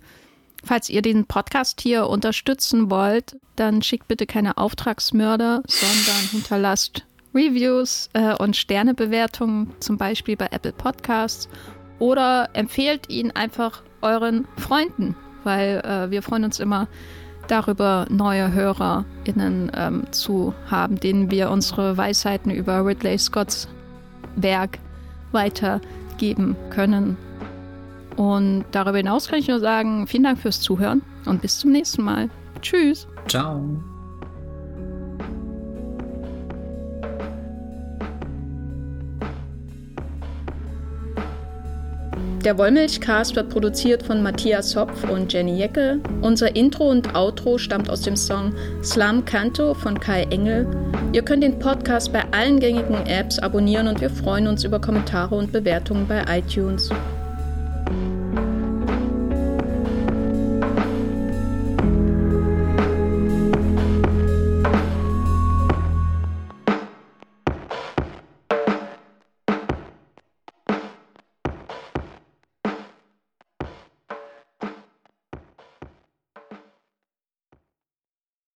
Falls ihr den Podcast hier unterstützen wollt, dann schickt bitte keine Auftragsmörder, sondern hinterlasst Reviews äh, und Sternebewertungen, zum Beispiel bei Apple Podcasts oder empfehlt ihn einfach euren Freunden, weil äh, wir freuen uns immer darüber, neue HörerInnen ähm, zu haben, denen wir unsere Weisheiten über Ridley Scotts Werk weitergeben können. Und darüber hinaus kann ich nur sagen, vielen Dank fürs Zuhören und bis zum nächsten Mal. Tschüss. Ciao. Der Wollmilchcast wird produziert von Matthias Hopf und Jenny Jeckel. Unser Intro und Outro stammt aus dem Song Slam Canto von Kai Engel. Ihr könnt den Podcast bei allen gängigen Apps abonnieren und wir freuen uns über Kommentare und Bewertungen bei iTunes. Thank you.